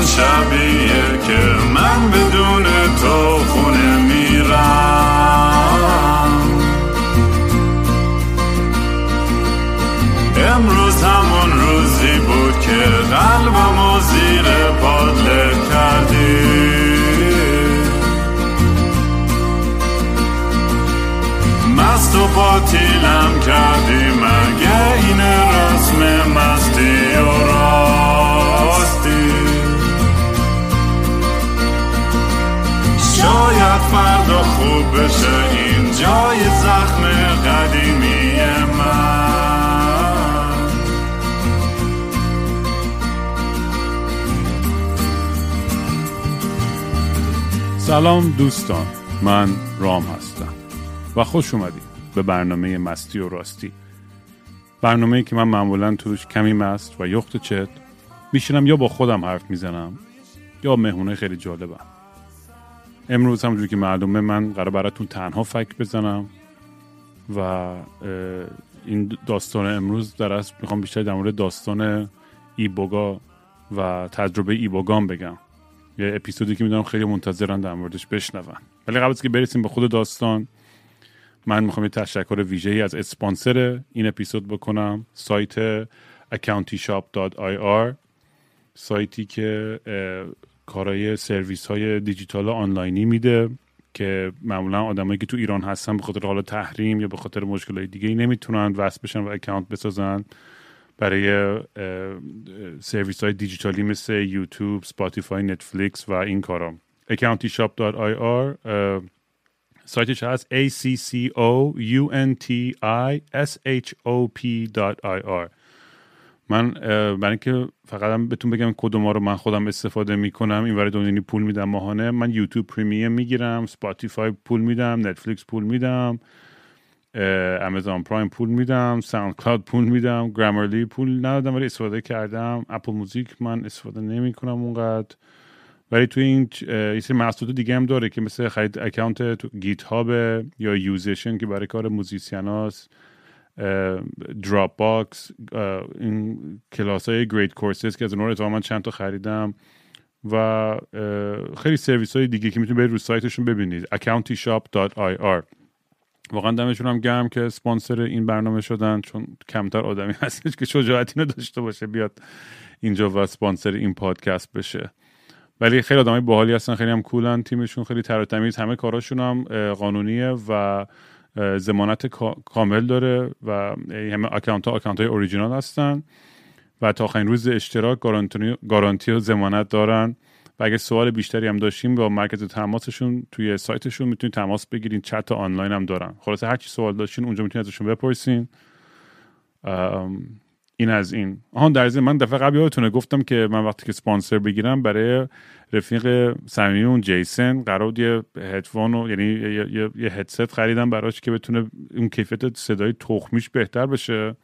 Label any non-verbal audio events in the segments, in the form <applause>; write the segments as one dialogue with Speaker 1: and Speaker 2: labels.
Speaker 1: همون شبیه که من بدون
Speaker 2: سلام دوستان من رام هستم و خوش اومدید به برنامه مستی و راستی. برنامه که من معمولا توش کمی مست و یخت چت میشینم یا با خودم حرف می‌زنم یا مهمونه خیلی جالبم. امروز همونجور که معلومه من قرار براتون تنها فک بزنم و این داستان امروز در اصل می‌خوام بیشتر در مورد داستان ایبوگا و تجربه ایبوگام بگم. یه اپیزودی که می‌دونم خیلی منتظرن در موردش بشنون. ولی قبل از که برسیم به خود داستان من می‌خوام یه تشکر ویژه‌ای از اسپانسر این اپیزود بکنم. سایت accountishop.ir سایتی که کارای سرویس های دیجیتال آنلاینی میده که معمولا آدمایی که تو ایران هستن به خاطر حالا تحریم یا به خاطر مشکلات دیگه ای نمی‌تونن وصل بشن و اکانت بسازن. برای سرویس های دیجیتالی مثل YouTube، Spotify، Netflix و این کارا. accountishop.ir اه، سایتش هست a c c o u n t i s h o p.ir من برای اینکه فقط هم بهتون بگم کدوم رو من خودم استفاده می‌کنم این ورای دونینی پول میدم ماهانه. من YouTube Premium می‌گیرم Spotify پول میدم Netflix پول میدم. Amazon Prime پول میدم SoundCloud پول میدم Grammarly پول ندادم ولی استفاده کردم. Apple Music من استفاده نمی کنم اونقدر. ولی توی این یه سری محصولات دیگه هم داره که مثل خرید اکانت تو GitHub یا یوزیشن که برای کار musician هاست Dropbox این کلاس های Great Courses که از اونها رو من چند تا خریدم و خیلی سرویس های دیگه که می‌تونید برید رو سایتشون ببینید. accountishop.ir واقعا دمشون هم گرم که سپانسر این برنامه شدن چون کمتر آدمی <laughs> هستش که شجاعت اینو داشته باشه بیاد اینجا و سپانسر این پادکست بشه. ولی خیلی آدمای باحالی هستن خیلی هم cool ن تیمشون خیلی تر تمیز همه کاراشون هم قانونیه و کا- کامل داره و همه اکانت ها اکانت های اوریجینال هستن و تا آخرین روز اشتراک گارانتی و ضمانت دارن. و اگه سوال بیشتری هم داشتیم با مرکز تماسشون توی سایتشون می‌تونید تماس بگیرین. چت آنلاین هم دارن. خلاصه هر چی سوال داشتین اونجا می‌تونید ازشون بپرسین. این از این. آهان در ضمن من دفعه قبل یادتونه گفتم که من وقتی که سپانسر بگیرم برای رفیق صمیمیمون جیسن قرار یه هدفون و یعنی یه, یه, یه, هدست خریدم براش که بتونه اون کیفیت صدای تخمیش بهتر بشه.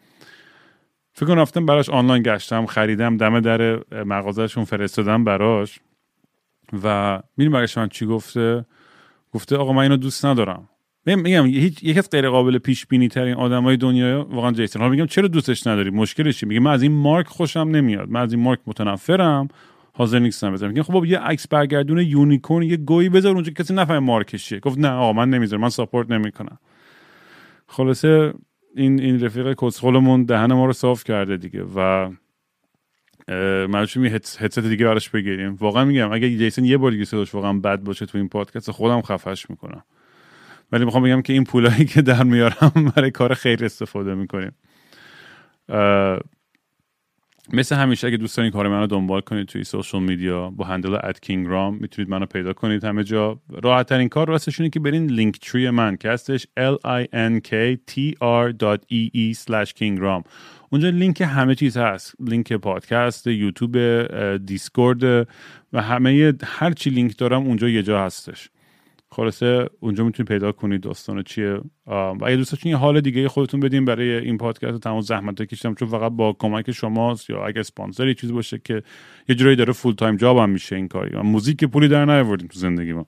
Speaker 2: فکر کنم براش آنلاین گشتم خریدم دم در مغازهشون فرستادم براش. و می‌دونی برایش من چی گفته؟ گفته آقا من اینو دوست ندارم. میگم هیچ یکی از غیر قابل پیش بینی ترین آدمای دنیا واقعا جیسون حالا میگم چرا دوستش نداری؟ مشکلش چیه میگه من از این مارک خوشم نمیاد. من از این مارک متنفرم. حاضر نیستم بذارم. میگم خب یه عکس برگردون unicorn یه گویی بذار اونجا کسی نفهمه مارکش چیه گفت نه آقا من نمی‌ذارم. من support نمی‌کنم. خلاصه این این رفیق کسخلمون دهن ما رو صاف کرده دیگه و مجبور می هدست دیگه براش بگیریم. واقعا میگم اگه جیسن یه بار دیگه صداش واقعا بد باشه تو این پادکست خودم خفش می‌کنم. ولی می‌خوام بگم که این پولایی که در میارم <laughs> برای کار خیر استفاده می‌کنیم. مثل همیشه اگه دوست دارین کار منو دنبال کنید توی social media با handle at KingRaam می‌تونید منو پیدا کنید. همه جا راحت ترین کار راستش اینه که برین Linktree من که هستش l i n k t r e e kingram اونجا لینک همه چیز هست. لینک پادکست YouTube Discord و همه هر چی لینک دارم اونجا یه جا هستش. خلاصه اونجا می‌تونید پیدا کنید داستان چیه. و اگه دوست داشتین حال دیگه خودتون بدین برای این پادکست تمام زحمت کشیدم چون فقط با کمک شماست یا اگه اسپانسر چیزی باشه که یه جورایی داره full-time job هم میشه این کار. ای موزیک پولی در نیاوردیم تو زندگی ما.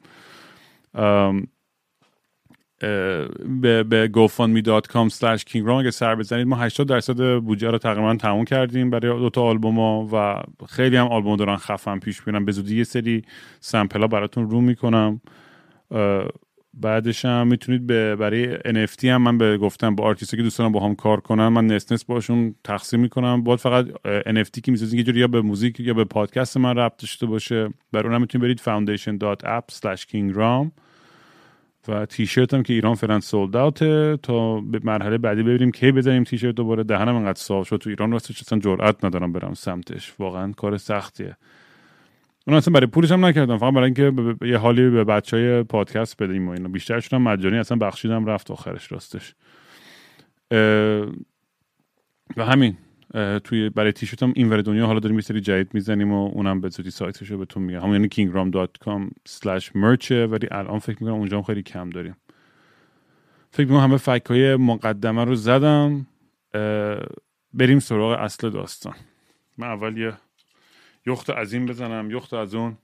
Speaker 2: به, به gofundme.com slash kingram اگه سر بزنید ما 80 درصد بودجه رو تقریبا تموم کردیم برای دو تا آلبوم و خیلی هم آلبوم دارن خفن پیش میرن. به زودی یه سری sample ها براتون رو می‌کنم. بعدش هم می‌تونید به برای NFT هم من به گفتم با آرتیست که دوستان با هم کار کنن من نسنس باشون تقسیم می‌کنم. باید فقط NFT که می‌سازین یه جوری یا به موزیک یا به پادکست من ربط داشته باشه. برای اونم می‌تونید برید foundation.app slash kingram. و تیشرت هم که ایران فعلا سولد اوته تا به مرحله بعدی ببینیم کی بزنیم تیشرت دوباره. دهنم انقدر صاف شد تو ایران راستش اصلا جرئت ندارم برم سمتش. واقعا کار سختیه. اون اصلا برای پولش هم نکردم فقط برای اینکه یه حالی به بچه های پادکست بدیم و اینا. بیشترشون هم مجانی اصلا بخشیدم رفت آخرش راستش. و همین. توی برای تیشرت هم این دنیا حالا داریم یه سری جدید می‌زنیم و اونم به زودی سایتش رو بهتون میگم. همون یعنی kingram.com slash ولی الان فکر می‌کنم اونجا هم خیلی کم داریم. فکر می‌کنم همه فکر های مقدمه رو زدم. بریم سراغ اصل داستان. من اول یه یخت از این بزنم یخت از اون.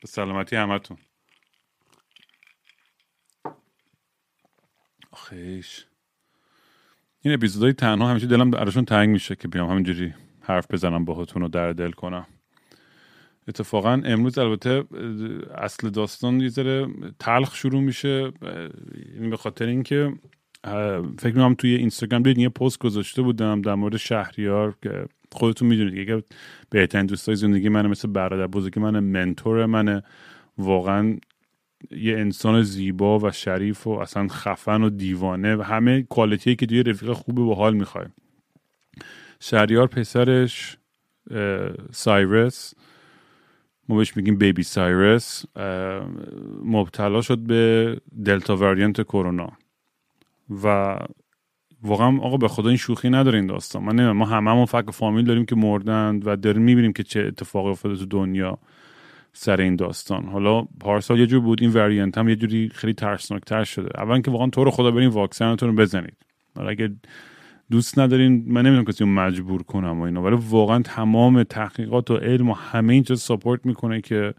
Speaker 2: به سلامتی همتون. آخیش. این اپیزودهای تنها همیشه دلم براشون تنگ میشه که بیام همینجوری حرف بزنم باهاتون رو در دل کنم. اتفاقا امروز البته اصل داستان یه ذره تلخ شروع میشه یعنی به خاطر اینکه فکر می‌کنم توی اینستاگرام دیدین یه پست گذاشته بودم در مورد شهریار که خودتون می‌دونید که بهترین دوستای زندگی منه مثل برادر بزرگ منه منتور منه. واقعا یه انسان زیبا و شریف و اصلا خفن و دیوانه و همه کوالیتی که توی رفیق خوب و حال می‌خوای شهریار پسرش سایرس. ما بهش میگیم بیبی سایرس. مبتلا شد به دلتا وریانت کرونا. و واقعا آقا به خدا این شوخی نداره این داستان. من نمیم. ما هممون فکر فامیل داریم که مردند و داریم می‌بینیم که چه اتفاقی افتاده تو دنیا سر این داستان. حالا پارسال یه جور بود این وریانت هم یه جوری خیلی ترسناکتر شده. اول که واقعا تو رو خدا برین واکسنتون رو بزنید. اگه دوست ندارین من نمی‌دونم کسی مجبور کنم و اینا. ولی واقعا تمام تحقیقات و علم و همه اینجا ساپورت می‌کنه که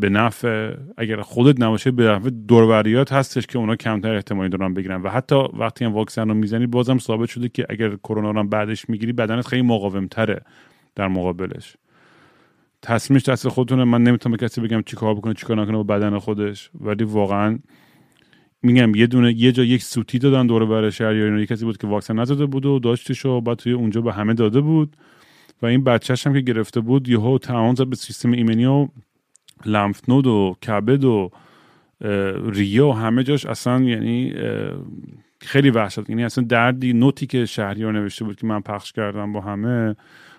Speaker 2: به نفع اگر خودت نباشه به نفع دوروریات هستش که اونا کمتر احتمالی دارن بگیرن. و حتی وقتی هم واکسن رو می‌زنی بازم ثابت شده که اگر کرونا رو بعدش می‌گیری بدنت خیلی مقاوم تره در مقابلش. تصمیمش دست خودتونه. من نمی‌تونم به کسی بگم چیکار بکنه چیکار نکنه با بدن خودش. ولی واقعا میگم یه دونه یه جا یک سوتی دادن دور بر شهر یا یه کسی بود که واکسن نزده بود و داشتش و بعد توی اونجا به همه داده بود. و این بچهش هم که گرفته بود یهو تمام زد به سیستم ایمنی و لمف نود و کبد و ریه و همه جاش اصلا یعنی خیلی وحشت. یعنی اصلا دردی نوتی که شهریار نوشته بود که من پخش کردم با همه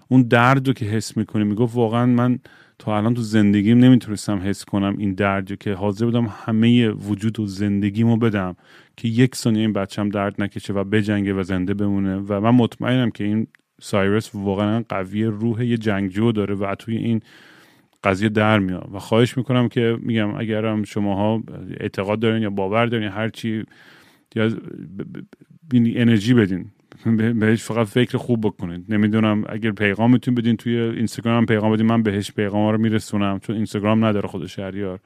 Speaker 2: اون درد رو که حس می‌کنی. می‌گفت واقعا من تا الان تو زندگیم نمی‌تونستم حس کنم این درد که حاضر بودم همه وجود و زندگیمو بدم که یک ثانیه این بچم درد نکشه و بجنگه و زنده بمونه. و من مطمئنم که این سایرس واقعا قوی روح یه جنگجو داره و توی این قضیه در میاد. و خواهش می‌کنم که میگم اگرم شماها اعتقاد دارین یا باور دارین هر چی یا انرژی بدین. بهش فقط فکر خوب بکنید نمی‌دونم اگر پیغام می‌تونید بدین توی اینستاگرام پیغام بدین. من بهش پیغام رو میرسونم چون اینستاگرام نداره خود شهریار.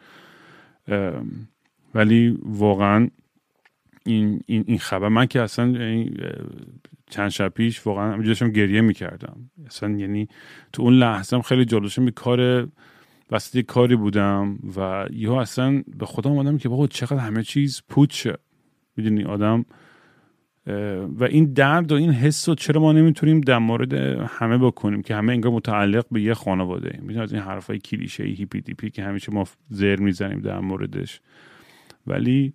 Speaker 2: ولی واقعا این, این, این خبر. من که اصلا چند شب پیش واقعا داشتم گریه می‌کردم. اصلا یعنی تو اون لحظه هم خیلی جلوشم به کار وسط کاری بودم و یهو اصلا به خودم اومدم که بابا چقدر همه چیز پوچه می‌دونی آدم و این درد و این حس رو چرا ما نمی‌تونیم در مورد همه بکنیم که همه انگار متعلق به یه خانواده ایم. از این حرفای کلیشه hippie dippie که همیشه ما زر می‌زنیم در موردش. ولی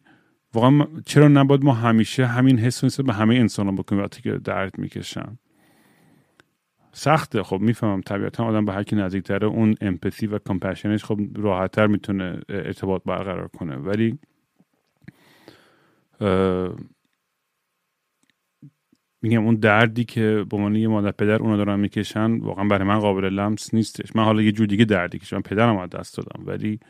Speaker 2: واقعا چرا نباید ما همیشه همین حس رو به همه انسان بکنیم وقتی که درد می‌کشن؟ سخته. خب می‌فهمم. طبیعتا آدم به هر کی نزدیکتره اون empathy و compassion ش خب راحتتر می‌تونه ارتباط برقرار کنه. ولی میگم اون دردی که به عنوان یه مادر پدر اونو دارن می‌کشن واقعا برای من قابل لمس نیستش. من حالا یه جور دیگه دردی کشم پدرم از دست دادم. ولی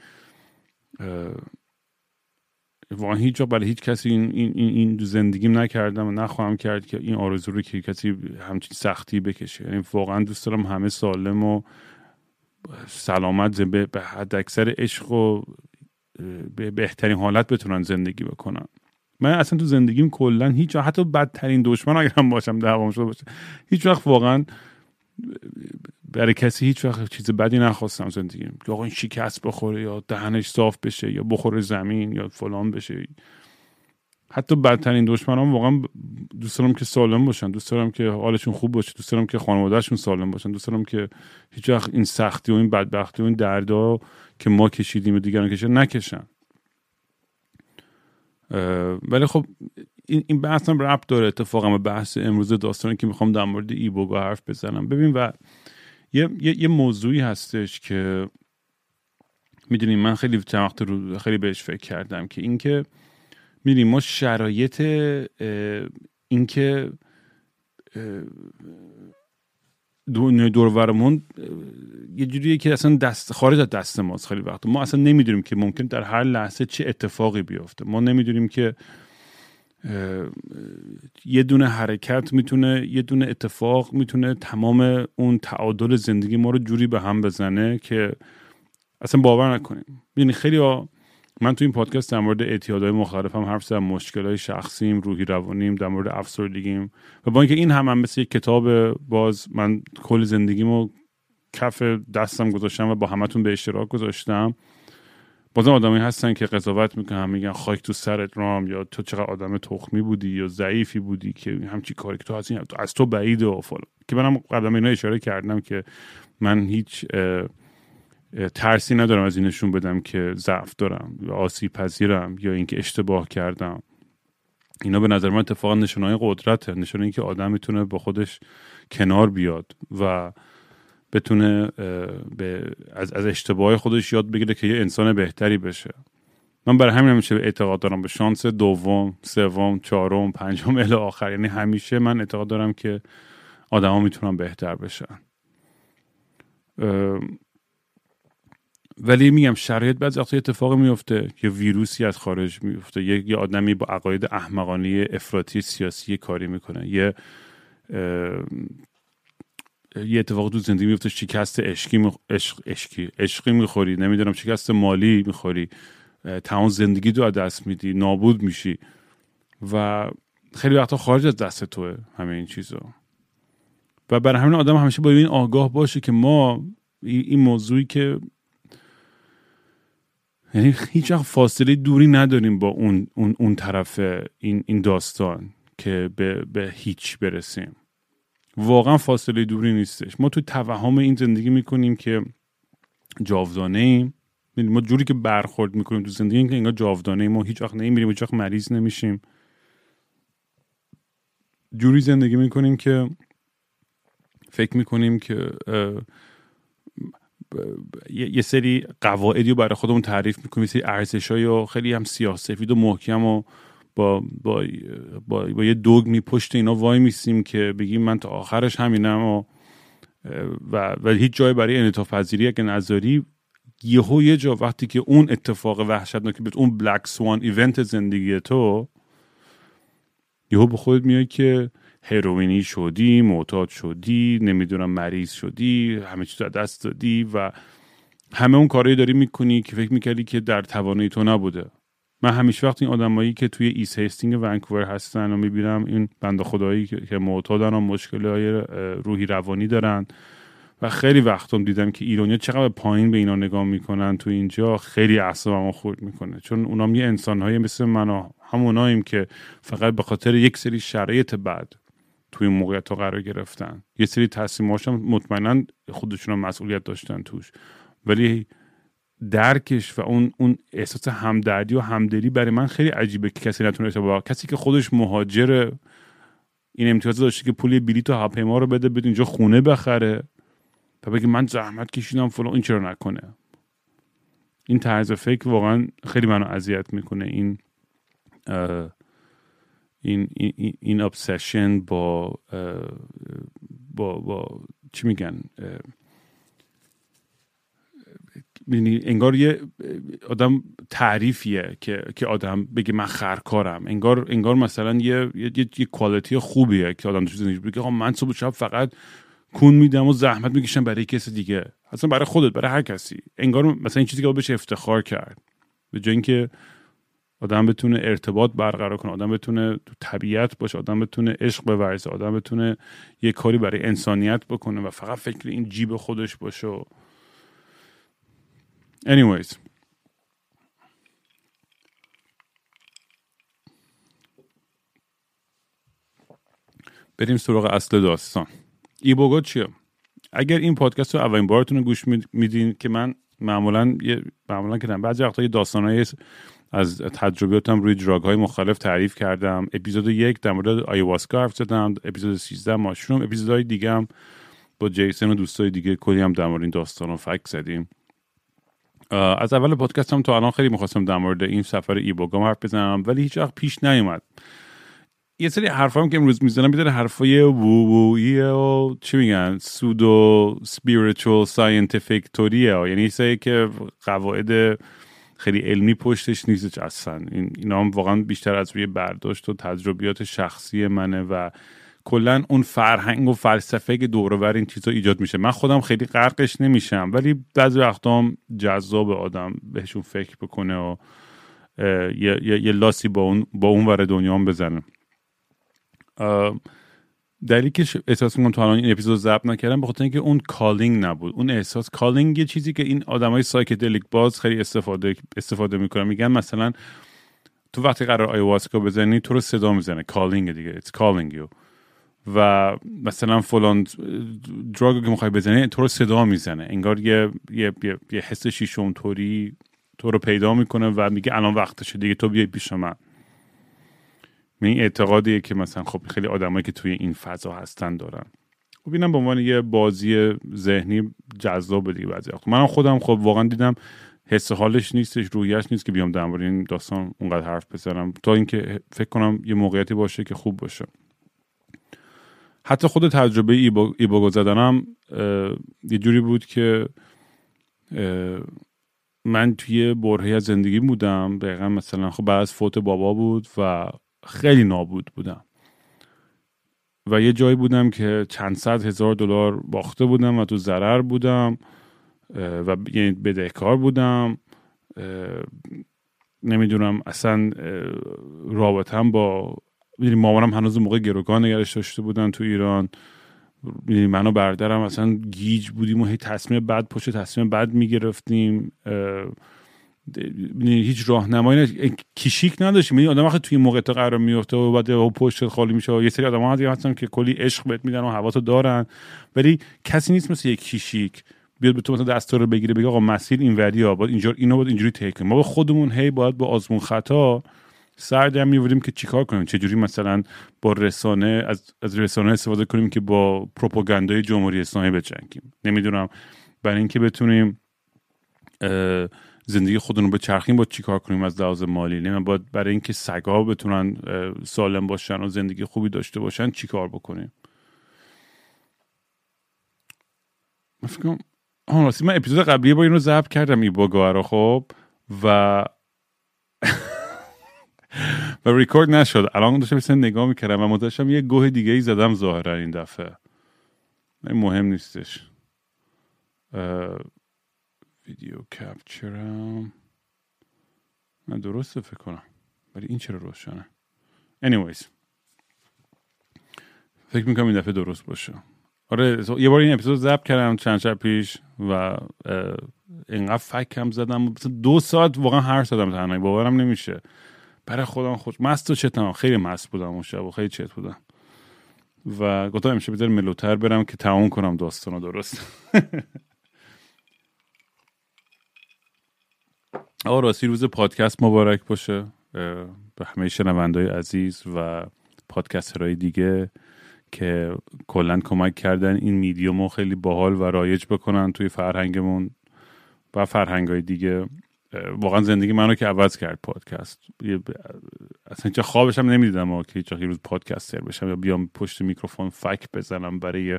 Speaker 2: واقعا هیچ جا برای هیچ کسی این, این, این زندگیم نکردم و نخواهم کرد که این آرزو رو که کسی همچین سختی بکشه. یعنی واقعا دوست دارم همه سالم و سلامت به حد اکثر عشق و به بهترین حالت بتونن زندگی بکنن. من اصلا تو زندگیم کلا هیچ حتی بدترین دشمن اگرم باشم دعوام شده باشه هیچ وقت واقعا برای کسی هیچ وقت چیز بدی نخواستم زندگیم که آقا این شکست بخوره یا دهنش صاف بشه یا بخوره زمین یا فلان بشه. حتی بدترین دشمنان واقعا دوست دارم که سالم باشن. دوست دارم که حالشون خوب باشه. دوست دارم که خانوادهشون سالم باشن. دوست دارم که هیچ وقت این سختی و این بدبختی و این دردا که ما کشیدیم و دیگران کشیدن نکشن. ولی خب این, بحث هم ربط داره اتفاقا به بحث امروز داستانی که می‌خوام در مورد ایبوگا حرف بزنم. ببین و یه, یه،, یه موضوعی هستش که می‌دونیم من خیلی چند رو خیلی بهش فکر کردم که اینکه می‌دونیم ما شرایط اینکه دورورمون یه جوریه که اصلا دست خارج از دست ماست خیلی وقت. ما اصلا نمی‌دونیم که ممکن در هر لحظه چه اتفاقی بیفته. ما نمی‌دونیم که یه دونه حرکت می‌تونه یه دونه اتفاق می‌تونه تمام اون تعادل زندگی ما رو جوری به هم بزنه که اصلا باور نکنیم. یعنی خیلی ها من تو این پادکست در مورد اعتیادهای مختلف هم حرف زدم مشکلهای شخصیم روحی روانیم در مورد افسردگیم. و با اینکه این هم, هم مثل یک کتاب باز من کل زندگیمو کف دستم گذاشتم و با همتون به اشتراک گذاشتم. بازم آدمی هستن که قضاوت می‌کنن میگن خاک تو سرت رام یا تو چقدر آدم تخمی بودی یا ضعیفی بودی که همچی کاری که تو از, از تو بعید و فلان. که منم قبلا اینا اشاره کردم که من هیچ ترسی ندارم از این نشون بدم که ضعف دارم یا آسیب پذیرم یا اینکه اشتباه کردم. اینا به نظر من اتفاقا نشانهای قدرته نشانه اینکه آدم می‌تونه با خودش کنار بیاد و بتونه به از, از اشتباه خودش یاد بگیره که یه انسان بهتری بشه. من برای همین همیشه اعتقاد دارم به شانس دوم سوم چهارم پنجم الی آخر. یعنی همیشه من اعتقاد دارم که آدما می‌تونن بهتر بشن. ولی میگم شرایط بعضی وقتا اتفاق میفته که ویروسی از خارج میفته. یه, یه آدمی با عقاید احمقانه افراطی سیاسی کاری می‌کنه. یه یه اتفاق تو زندگی میفته شکست عشقی عشق عشقی عشقی می‌خوری. نمی‌دونم شکست مالی می‌خوری. تمام زندگی تو دست میدی نابود میشی. و خیلی وقتا خارج از دست توه همه این چیزا. و برای همین آدم همیشه باید این آگاه باشه که ما این موضوعی که یعنی هیچ وقت فاصله دوری نداریم با اون, اون, اون طرف این, این داستان که به, به هیچ برسیم. واقعا فاصله دوری نیستش. ما تو توهم این زندگی می‌کنیم که جاودانه ایم یعنی ما جوری که برخورد می‌کنیم تو زندگی که انگار جاودانه ایم ما هیچ وقت نمیریم هیچ وقت مریض نمیشیم. جوری زندگی می‌کنیم که فکر می‌کنیم که یه سری قواعدی رو برای خودمون تعریف می‌کنیم یه سری ارزش و خیلی هم سیاسفید و محکم و با, با, با, با یه دوگمی پشت اینا وای میسیم که بگیم من تا آخرش همینم و و, و هیچ جای برای انعطاف پذیری اگه نذاری یهو یه جا وقتی که اون اتفاق وحشتناک بیاد اون بلک سوان ایونت زندگی تو یهو به خودت میای که هروینی شدی معتاد شدی نمی‌دونم مریض شدی همه چیز دست دادی و همه اون کارهایی داری می‌کنی که فکر می‌کردی که در توانایی تو نبوده. من همیشه وقت این آدمایی که توی East Hastings ونکوور هستن و می‌بینم این بند خدایی که معتادن و مشکل های روحی روانی دارن و خیلی وقتم دیدم که ایرانیا چقدر پایین به اینا نگاه می‌کنن تو اینجا خیلی اعصابمو خورد می‌کنه. چون اونام یه انسانهایی مثل من هموناییم که فقط به خاطر یک سری شرایط بد توی موقعیت ها قرار گرفتن. یه سری تصمیماش هم مطمئنا خودشون مسئولیت داشتن توش. ولی درکش و اون اون احساس همدردی و همدلی برای من خیلی عجیبه که کسی نتونه با کسی که خودش مهاجر این امتیاز داشته که پول بلیط و هواپیما رو بده بده اینجا خونه بخره و بگه من زحمت کشیدم فلان این چرا نکنه؟ این طرز فکر واقعا خیلی منو اذیت می‌کنه. این این این, این ابسشن با با با چی میگن؟ یعنی انگار یه آدم تعریفیه که که آدم بگه من خرکارم. انگار انگار مثلا یه یه, یه, کوالیتی خوبیه که آدم تو زندگی بگه من صبح شب فقط کون میدم و زحمت می‌کشم برای کسی دیگه. اصلا برای خودت برای هر کسی. انگار مثلا این چیزی که بهش افتخار کرد. به جای اینکه آدم بتونه ارتباط برقرار کنه آدم بتونه تو طبیعت باشه آدم بتونه عشق بورزه آدم بتونه یه کاری برای انسانیت بکنه و فقط فکر این جیب خودش باشه. Anyways. بریم سراغ اصل داستان. ایبوگا چیه؟ اگر این پادکست رو اولین بارتون رو گوش میدین که من معمولا یه معمولا که بعضی وقتا یه داستانای از تجربیاتم روی دراگ های مختلف تعریف کردم. اپیزود یک در مورد آیواسکا حرف زدم. اپیزود 13 ماشروم. اپیزودهای دیگه هم با جیسن و دوستای دیگه کلی هم در مورد این داستان رو فک زدیم. از اول پادکست هم تا الان خیلی می‌خواستم در مورد این سفر ایبوگام حرف بزنم ولی هیچ وقت پیش نیومد. یه سری هم که امروز می‌زنم میداره حرفای woo و چی میگن؟ pseudo spiritual scientific توریه یعنی سری که قواعد خیلی علمی پشتش نیست اصلا. این اینا هم واقعا بیشتر از روی برداشت و تجربیات شخصی منه و کلا اون فرهنگ و فلسفه که دور این چیزا ایجاد میشه. من خودم خیلی غرقش نمیشم ولی بعضی وقتا جذاب آدم بهشون فکر بکنه و یه, یه،, یه لاسی با اون با اون ور دنیا هم بزنه. دلیلی که احساس می‌کنم تا الان این اپیزود ضبط نکردم به خاطر اینکه اون calling نبود. اون احساس calling یه چیزی که این آدمای psychedelic باز خیلی استفاده استفاده می‌کنن. میگن مثلا تو وقتی قرار آیواسکا بزنی تو رو صدا می‌زنه. کالینگ دیگه. It's calling you. و مثلا فلان دراگو که می‌خوای بزنی تو رو صدا می‌زنه. انگار یه یه یه, یه حس شیشم طوری تو رو پیدا می‌کنه و میگه الان وقتشه دیگه تو بیای پیش من. این اعتقادیه که مثلا خب خیلی آدمایی که توی این فضا هستن دارن. خب اینم به عنوان یه بازی ذهنی جذاب دیگه بعضی وقت منم خودم خب واقعا دیدم حس حالش نیستش رویش نیست که بیام در این داستان اونقدر حرف بزنم. تا اینکه فکر کنم یه موقعیتی باشه که خوب باشه. حتی خود تجربه ایباگو زدنم یه جوری بود که من توی برهی از زندگی بودم. دقیقا مثلا خب بعد از فوت بابا بود و خیلی نابود بودم. و یه جایی بودم که چند صد هزار دلار باخته بودم و تو ضرر بودم و یعنی بدهکار بودم. نمی‌دونم اصلا رابطم با می‌دونی مامانم هنوز موقع گروگان نگرش داشته بودن تو ایران. می‌دونی من و بردرم اصلا گیج بودیم و هی تصمیم بد پشت تصمیم بد می‌گرفتیم. هیچ راهنمایی کیشیک نداشتیم. یعنی آدم وقتی توی موقع قرار میفته و بعد پشت خالی میشه و یه سری آدم ها هستن که کلی عشق بهت میدن و حواسو دارن. ولی کسی نیست مثل یک کیشیک بیاد به تو مثلا دستور رو بگیره بگه آقا مسیر این وری ها باید اینجور اینو باید اینجوری تیک ما با خودمون هی باید با آزمون خطا سر در میوریم که چیکار کنیم. چجوری مثلا با رسانه از, از رسانه استفاده کنیم که با پروپاگاندای جمهوری اسلامی بجنگیم. نمی‌دونم. برای اینکه بتونیم زندگی خودمون به چرخیم با چیکار کنیم از لحاظ مالی؟ نه باید برای اینکه سگا بتونن سالم باشن و زندگی خوبی داشته باشن چیکار بکنیم؟ من فکر من اپیزود قبلی با اینو ضبط کردم این باگاه رو خب و <laughs> و ریکورد نشد. الان داشتم نگاه می‌کردم و متوجهم یه گوه دیگه ای زدم ظاهرا این دفعه. این مهم نیستش. ویدیو کپچرم. من درسته فکر کنم ولی این چرا روشنه؟ Anyways. فکر می‌کنم این دفعه درست باشه. آره یه بار این اپیزود ضبط کردم چند شب پیش و اینقدر فکم زدم. دو ساعت واقعا هر زدم تنهایی باورم نمیشه. برای خودم خوش مست و چتم خیلی مست بودم اون شب و خیلی چت بودم. و گفتم امشب بذار ملوتر برم که تموم کنم داستان درست. <laughs> آقا راستی روز پادکست مبارک باشه. به همه شنوندای عزیز و پادکسترهای دیگه که کلا کمک کردن این میدیومو خیلی باحال و رایج بکنن توی فرهنگمون و فرهنگ های دیگه واقعا زندگی منو که عوض کرد پادکست. اصلا چه خوابش هم نمی‌دیدم که هیچ روز پادکستر بشم. یا بیام پشت میکروفون فک بزنم برای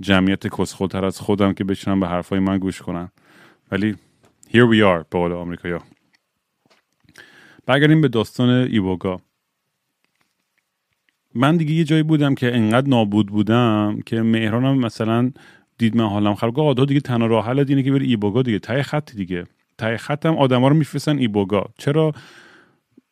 Speaker 2: جمعیت کسخولتر از خودم که بشنم به حرفای من گوش کنن. ولی here we are به قول آمریکایا برگردیم به داستان ایبوگا من دیگه یه جایی بودم که انقدر نابود بودم که مهرانم مثلا دید من حالم خراب. گفت دیگه تنها راه حل اینه که بری ایبوگا دیگه. ته خط دیگه. ته خط هم آدما رو میفرستن ایبوگا چرا؟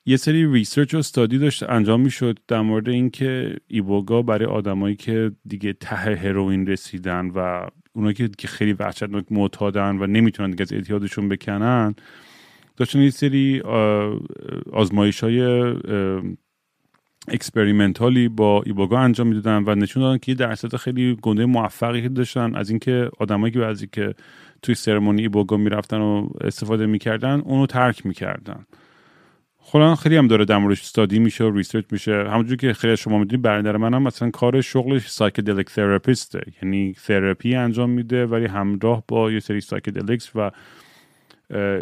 Speaker 2: یه سری research و study داشت انجام می‌شد در مورد اینکه ایبوگا برای آدمایی که دیگه ته هروئین رسیدن و اونایی که خیلی وحشتناک معتادن و نمی‌تونن دیگه از اعتیادشون بکنن داشتن یه سری آزمایش های experimental ی با ایبوگا انجام می‌دادن و نشون دادن که یه درصد خیلی گنده موفقی داشتن از اینکه آدمایی که بعضی که توی ceremony ایبوگا می‌رفتن و استفاده می‌کردن اونو ترک می‌کردن. حالا خیلی هم داره در study میشه و research میشه. همونجور که خیلی شما می‌دونید برادر منم مثلا کار شغلش psychedelic therapist ه. یعنی تراپی انجام میده ولی همراه با یه سری psychedelics و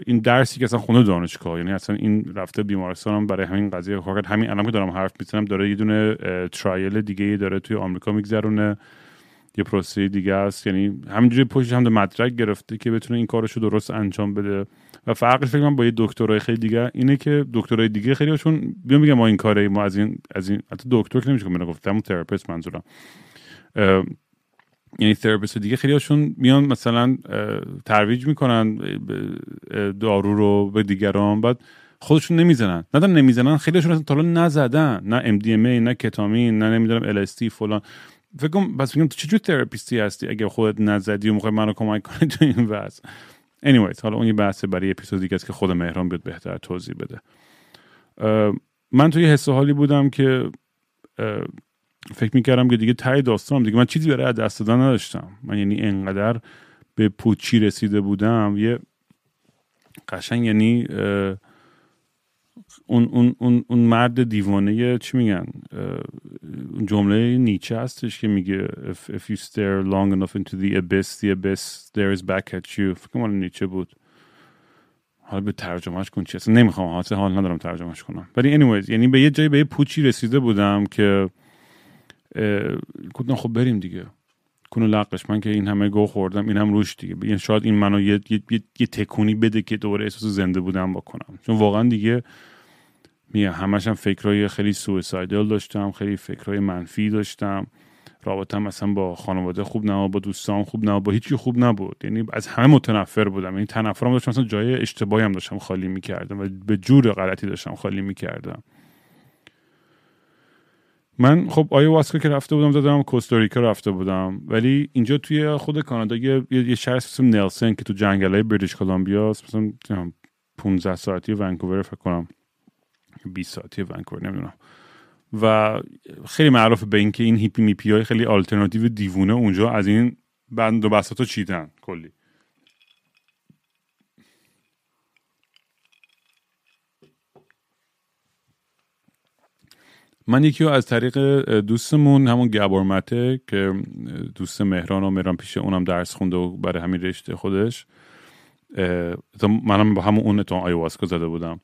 Speaker 2: این درسی که اصلا خونده دانشگاه. یعنی اصلا این رفته بیمارستان هم برای همین قضیه کار همین الان که دارم حرف می‌زنم داره یه دونه trial دیگه داره توی آمریکا میگذرونه. یه پروسه دیگه است. یعنی همینجوری پشتش هم مدرک گرفته که بتونه این کارشو درست انجام بده. و فرقش فکر کنم با یه دکترای خیلی دیگه اینه که دکترای دیگه خیلی هاشون بیان میگم ما این کاره ما از این از این حتی دکتر که نمیشه من گفتم therapist منظورم. یعنی therapist دیگه خیلی هاشون میان مثلا ترویج می‌کنن دارو رو به دیگران بعد خودشون نمی‌زنن. نه نمی‌زنن خیلی هاشون اصلا تا نزدن. نه MDMA نه کتامین نه نمی‌دونم LSD فلان. فکر بس میگم تو چجور تراپیستی هستی؟ اگر خودت نزدی و می‌خوای منو کمک کنی تو این وضع anyways حالا اون یه بحث برای اپیزود دیگه است که خود مهران بیاد بهتر توضیح بده. من توی حس حالی بودم که فکر می‌کردم که دیگه تای داستانم. دیگه من چیزی برای دست دادن نداشتم. من یعنی انقدر به پوچی رسیده بودم. یه قشنگ یعنی اون, اون, اون, اون مرد دیوانه چی میگن؟ جمله نیچه هستش که میگه if, if you stare long enough into the abyss the abyss stares back at you. فکر کنم نیچه بود. حالا به ترجمهش کن چی نمی‌خوام حاصل حال ندارم ترجمهش کنم. ولی anyways یعنی به یه جایی به یه پوچی رسیده بودم که گفتم خب بریم دیگه. کنو لقش من که این همه گو خوردم این هم روش دیگه. یعنی شاید این منو یه, یه،, یه،, تکونی بده که دوباره احساس زنده بودم بکنم. چون واقعا دیگه میگه همش هم فکرهای خیلی سویسایدل داشتم خیلی فکرهای منفی داشتم. رابطه مثلا با خانواده خوب نه با دوستان خوب نه با هیچی خوب نبود. یعنی از همه متنفر بودم. یعنی تنفرم داشتم مثلا جای اشتباهی هم داشتم خالی می‌کردم و به جور غلطی داشتم خالی می‌کردم. من خب واسکا که رفته بودم دادم کوستاریکا رفته بودم. ولی اینجا توی خود کانادا یه, یه شهر اسم نلسن که تو جنگلای بریتیش کلمبیا مثلا 15 ساعتی ونکوور فکر کنم. 20 ساعتی ونکوور نمی‌دونم. و خیلی معروف به اینکه این هیپی میپی های خیلی آلترناتیو دیوونه اونجا از این بند و بساط چیدن کلی. من یکی از طریق دوستمون همون گبرمته که دوست مهران و مهران پیش اونم درس خونده و برای همین رشته خودش منم با همون اون اتون آیواسکا زده بودم.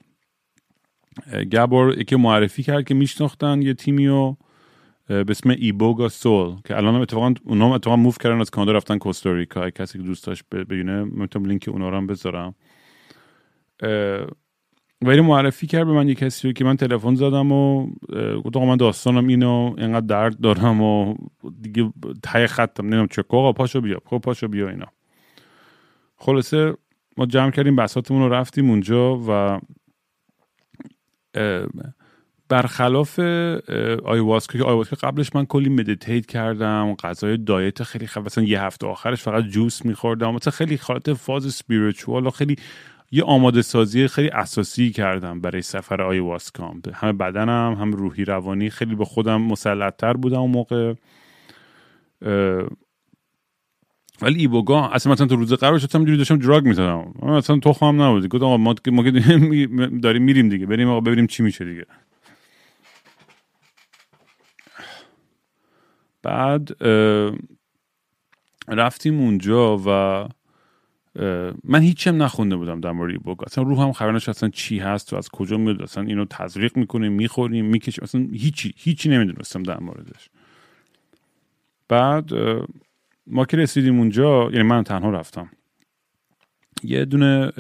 Speaker 2: گبر یکی معرفی کرد که میشناختن یه تیمی رو به اسم ایبوگا سول که الان هم اتفاقا اونا اتفاقا موف کردن از کانادا رفتن کوستاریکا. کسی که دوست داشت ببینه می‌تونم لینک اونا رو هم بذارم. و اینو معرفی کرد به من یه کسی رو که من تلفن زدم و گفتم من داستانم اینو اینقدر درد دارم و دیگه ته خطم نمی‌دونم چه آقا پاشو بیا خب پاشو بیا اینا. خلاصه ما جمع کردیم بساطمون رو رفتیم اونجا و برخلاف آیواسکا که آیواسکا قبلش من کلی meditate کردم غذای diet خیلی خب مثلا یه هفته آخرش فقط juice میخوردم. مثلا خیلی حالت فاز spiritual و خیلی یه آماده سازی خیلی اساسی کردم برای سفر آیواسکام همه بدنم هم روحی روانی خیلی به خودم مسلطتر بودم اون موقع. ولی ایبوگا اصلا مثلا تو روز قرار شدم جوری داشتم دراگ می‌زدم. اصلا تو خواهم نبود گفتم ما ما <laughs> داریم میریم دیگه. بریم آقا ببینیم چی میشه دیگه. بعد رفتیم اونجا و من هیچم نخونده بودم در مورد ایبوک. اصلا روحم خبرنش اصلا چی هست و از کجا میاد اصلا اینو تزریق می‌کنیم می‌خوریم می‌کشیم. اصلا هیچی هیچی نمی‌دونستم در موردش. بعد ما که رسیدیم اونجا یعنی من تنها رفتم. یه دونه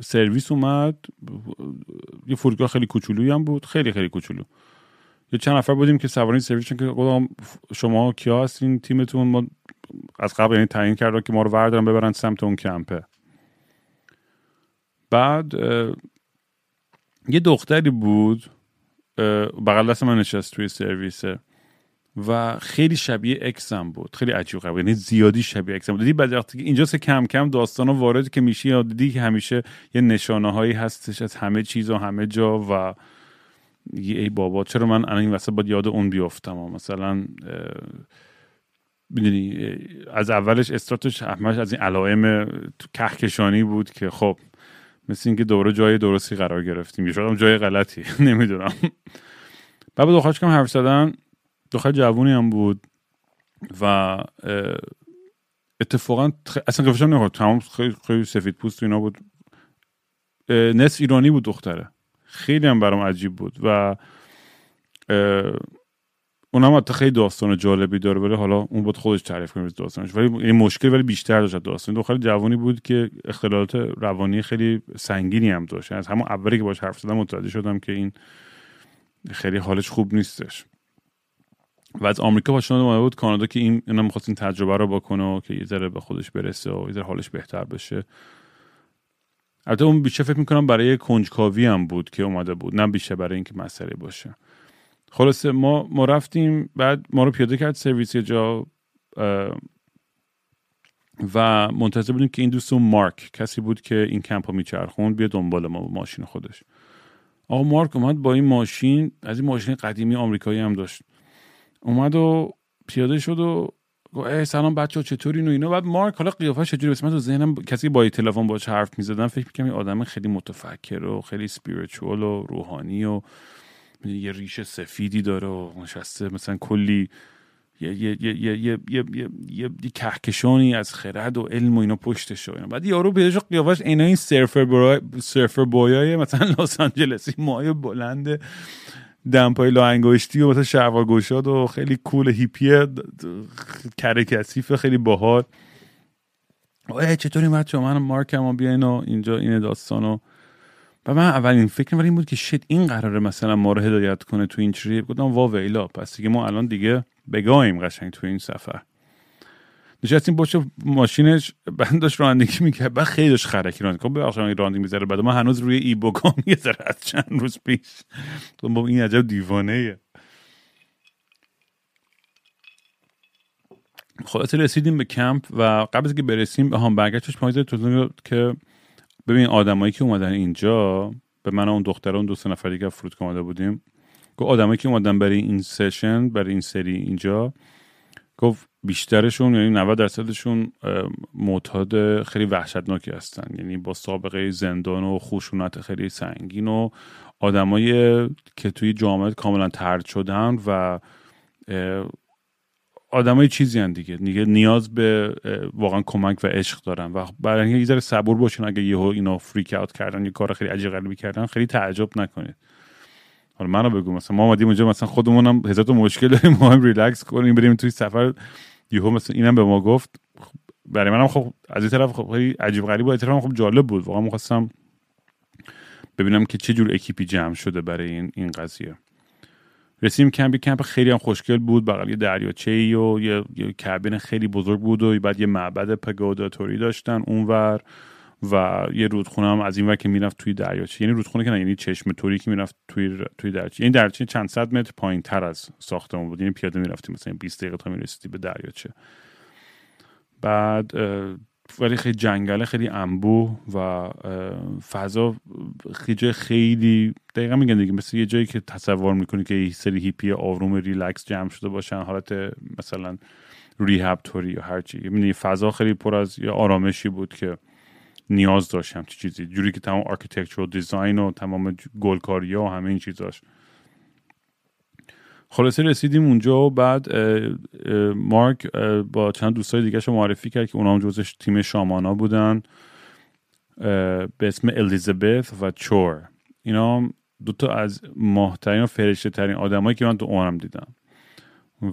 Speaker 2: سرویس اومد. یه فرودگاه خیلی کوچولویی هم بود خیلی خیلی کوچولو. یه چند نفر بودیم که سوار این سرویس که گفتم شما کیا هستین تیمتون؟ ما از قبل یعنی تعیین کردن که ما رو وردارن ببرن سمت اون کمپه بعد یه دختری بود بغل دست من نشست توی سرویس و خیلی شبیه اکسم بود. خیلی عجیب غریب. یعنی زیادی شبیه اکسم بود. دیدی بعد وقتی اینجا سه کم کم داستانا وارد که میشی یا دیدی که همیشه یه نشانه هایی هستش از همه چیز و همه جا و ای بابا چرا من الان این وسط باید یاد اون بیافتم؟ مثلا می‌دونی از اولش استراتش همش از این علائم کهکشانی بود که خب مثل اینکه دوره جای درستی قرار گرفتیم. یا جای غلطی <laughs> نمی‌دونم. بعد دخترش کم حرف زدن؟ دختر جوونی هم بود و اتفاقا اصلا قفشم نمی‌خورد. تمام خیلی, خیلی سفید پوست اینا بود. نصف ایرانی بود دختره. خیلی هم برام عجیب بود و اونم حتی خیلی داستان جالبی داره ولی حالا اون بود خودش تعریف کنه داستانش. ولی این مشکل ولی بیشتر داشت داستان. دختر جوانی بود که اختلالات روانی خیلی سنگینی هم داشت. از همون اولی که باش حرف زدم متوجه شدم که این خیلی حالش خوب نیستش. و از آمریکا پاشون اومده بود کانادا که این اینا می‌خواست این تجربه رو بکنه و که یه ذره به خودش برسه و یه ذره حالش بهتر بشه. البته اون بیشتر فکر می‌کنم برای کنجکاوی هم بود که اومده بود نه بیشتر برای اینکه مسئله باشه. خلاصه ما ما رفتیم بعد ما رو پیاده کرد سرویس جا و منتظر بودیم که این دوستون مارک کسی بود که این کمپ ها میچرخوند بیا دنبال ما با ماشین خودش. آقا مارک اومد با این ماشین از این ماشین قدیمی آمریکایی هم داشت. اومد و پیاده شد و ای سلام بچه چطوری و اینا؟ بعد مارک حالا قیافه چجوری؟ بس من تو ذهنم کسی با تلفن باش حرف می‌زدم فکر می‌کنم این آدم خیلی متفکر و خیلی سپیرچول و روحانی و یه ریشه سفیدی داره و نشسته مثلا کلی یه یه یه یه یه یه, یه،, یه،, یه کهکشانی از خرد و علم و اینا پشتش و اینا. بعد یارو بهش قیافش اینا این سرفر برای سرفر بویای مثلا لس آنجلسی مایه بلنده. دمپای لا انگشتی و مثلا شلوار گشاد و خیلی کول هیپی کره کثیف خیلی باحال. چطوری بچه من مارکم و بیاین و اینجا این داستانو و من اولین فکرم این بود که شد این قراره مثلا ما رو هدایت کنه تو این تریپ گفتم وا ویلا پس دیگه ما الان دیگه بگایم قشنگ تو این سفر. نشستیم باشه ماشینش بند داشت رانندگی می‌کرد. بعد خیلی داشت خرکی رانندگی خب ببخشید رانندگی می‌ذاره بعد ما هنوز روی ای بوگام یه ذره از چند روز پیش. با این عجب دیوانه ایه. خلاصه رسیدیم به کمپ و قبل از که برسیم به هم برگشتش پایین تو که ببین آدمایی که اومدن اینجا به من اون دختر اون دو سه نفر دیگه فرود اومده بودیم. گفت آدمایی که اومدن برای این سشن برای این سری اینجا گفت بیشترشون یعنی 90 درصدشون معتاد خیلی وحشتناکی هستن. یعنی با سابقه زندان و خشونت خیلی سنگین و آدمایی که توی جامعه کاملا ترد شدن و آدمای چیزی هن دیگه. دیگه نیاز به واقعا کمک و عشق دارن. و برای اینکه یه ذره صبور باشین اگه یهو اینا freak out کردن یه کار خیلی عجیب غریبی کردن خیلی تعجب نکنید. حالا منو بگو مثلا ما اومدیم اونجا مثلا خودمونم هزار مشکل داریم ما هم ریلکس کنیم بریم توی سفر یهو مثلا اینم به ما گفت برای منم خب از این طرف خب خیلی عجیب غریب و اتفاقا خب جالب بود. واقعا می‌خواستم ببینم که چه جور اکیپی جمع شده برای این این قضیه. رسیدیم کمپ کمپ خیلی هم خوشگل بود. بغل یه دریاچه ای و یه, یه کابین خیلی بزرگ بود و بعد یه معبد pagoda طوری داشتن اونور. و یه رودخونه هم از این ور که می‌رفت توی دریاچه. یعنی رودخونه که نه یعنی چشم توری که می‌رفت توی توی دریاچه. این دریاچه چند صد متر پایین تر از ساختمون بود. یعنی پیاده می‌رفتیم مثلا 20 دقیقه تا می‌رسیدی به دریاچه. بعد ولی خیلی جنگله خیلی انبوه و فضا خیلی خیلی دقیقا میگن دیگه مثل یه جایی که تصور می‌کنی که یه سری هیپی آروم ریلکس جمع شده باشن حالت مثلا rehab طوری یا هر چی. یعنی فضا خیلی پر از یه آرامشی بود که نیاز داشت همچی چیزی. جوری که تمام architecture design و تمام گلکاری و همه این چیزاش خلاصه رسیدیم اونجا و بعد مارک با چند دوستای دیگه معرفی کرد که اونا هم جزو تیم شامانا بودن به اسم الیزابت و چور اینا دوتا از ماهترین و فرشته ترین آدمایی که من تو عمرم دیدم.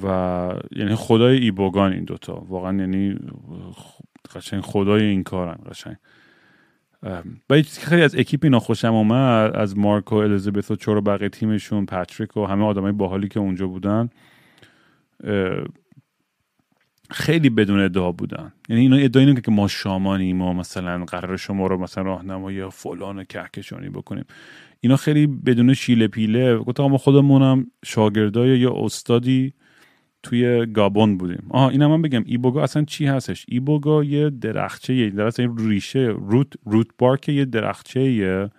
Speaker 2: و یعنی خدای ایبوگان این دوتا واقعا یعنی قشنگ خدای این کارن قشنگ. و چیزی که خیلی از اکیپ اینا خوشم اومد از مارک و الیزابت و چور و بقیه تیمشون پاتریک و همه آدمای باحالی که اونجا بودن خیلی بدون ادعا بودن. یعنی اینا ادعا اینه که ما شامانیم و مثلا قرار شما رو مثلا راهنمایی فلان و کهکشانی بکنیم. اینا خیلی بدون شیله پیله. گفتم ما خودمونم شاگردای یا استادی توی گابون بودیم. آها اینم من بگم ایبوگا اصلا چی هستش؟ ایبوگا یه درخچه یه این ریشه روت روت بارک یه درخچه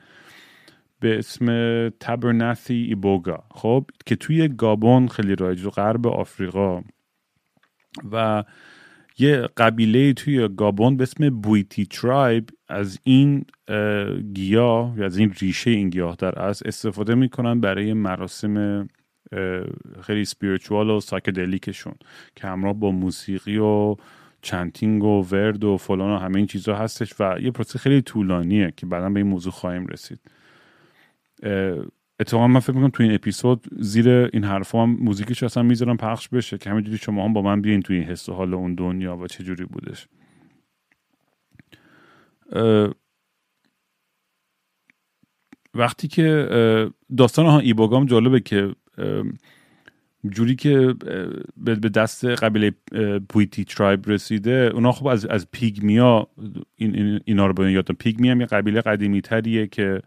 Speaker 2: به اسم تبرنثی ایبوگا. خب که توی گابون خیلی رایج و غرب آفریقا و یه قبیله توی گابون به اسم بویتی ترایب از این گیاه یا از این ریشه این گیاه در از استفاده می‌کنن برای مراسم خیلی سپیریچوال و سایکدلیکشون که همراه با موسیقی و چنتینگ و ورد و فلان و همه این چیزها هستش و یه پروسه خیلی طولانیه که بعدا به این موضوع خواهیم رسید. اتفاقا من فکر می‌کنم تو این اپیزود زیر این حرف هم موزیکش اصلا می‌ذارم پخش بشه که همینجوری شما هم با من بیاین توی این حس و حال اون دنیا و چه جوری بودش. وقتی که داستان ها ایبوگام جالبه که جوری که به دست قبیله پویتی ترایب رسیده اونا خب از, از پیگمیا این اینا رو به یاد پیگمی هم یه قبیله قدیمی تریه که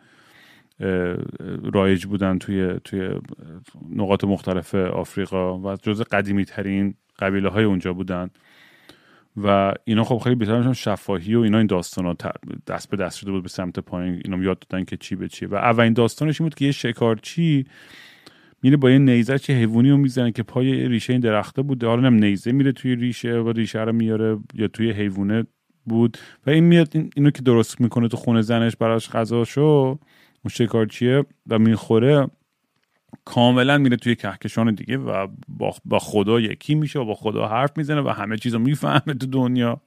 Speaker 2: رایج بودن توی توی نقاط مختلف آفریقا و جز قدیمی ترین قبیله های اونجا بودن. و اینا خب خیلی بهتر شفاهی و اینا این داستان ها دست به دست شده بود به سمت پایین. اینا یاد دادن که چی به چی و اولین داستانش این بود که یه شکارچی میره با یه نیزه چه حیوانی رو می‌زنه که پای ریشه این درخته بود حالا هم نیزه میره توی ریشه و ریشه رو میاره یا توی حیوانه بود. و این میاد اینو که درست می‌کنه تو خونه زنش براش غذاشو اون شکارچیه و می‌خوره. کاملا میره توی کهکشان دیگه و با, خدا یکی میشه و با خدا حرف می‌زنه و همه چیز رو می‌فهمه تو دنیا.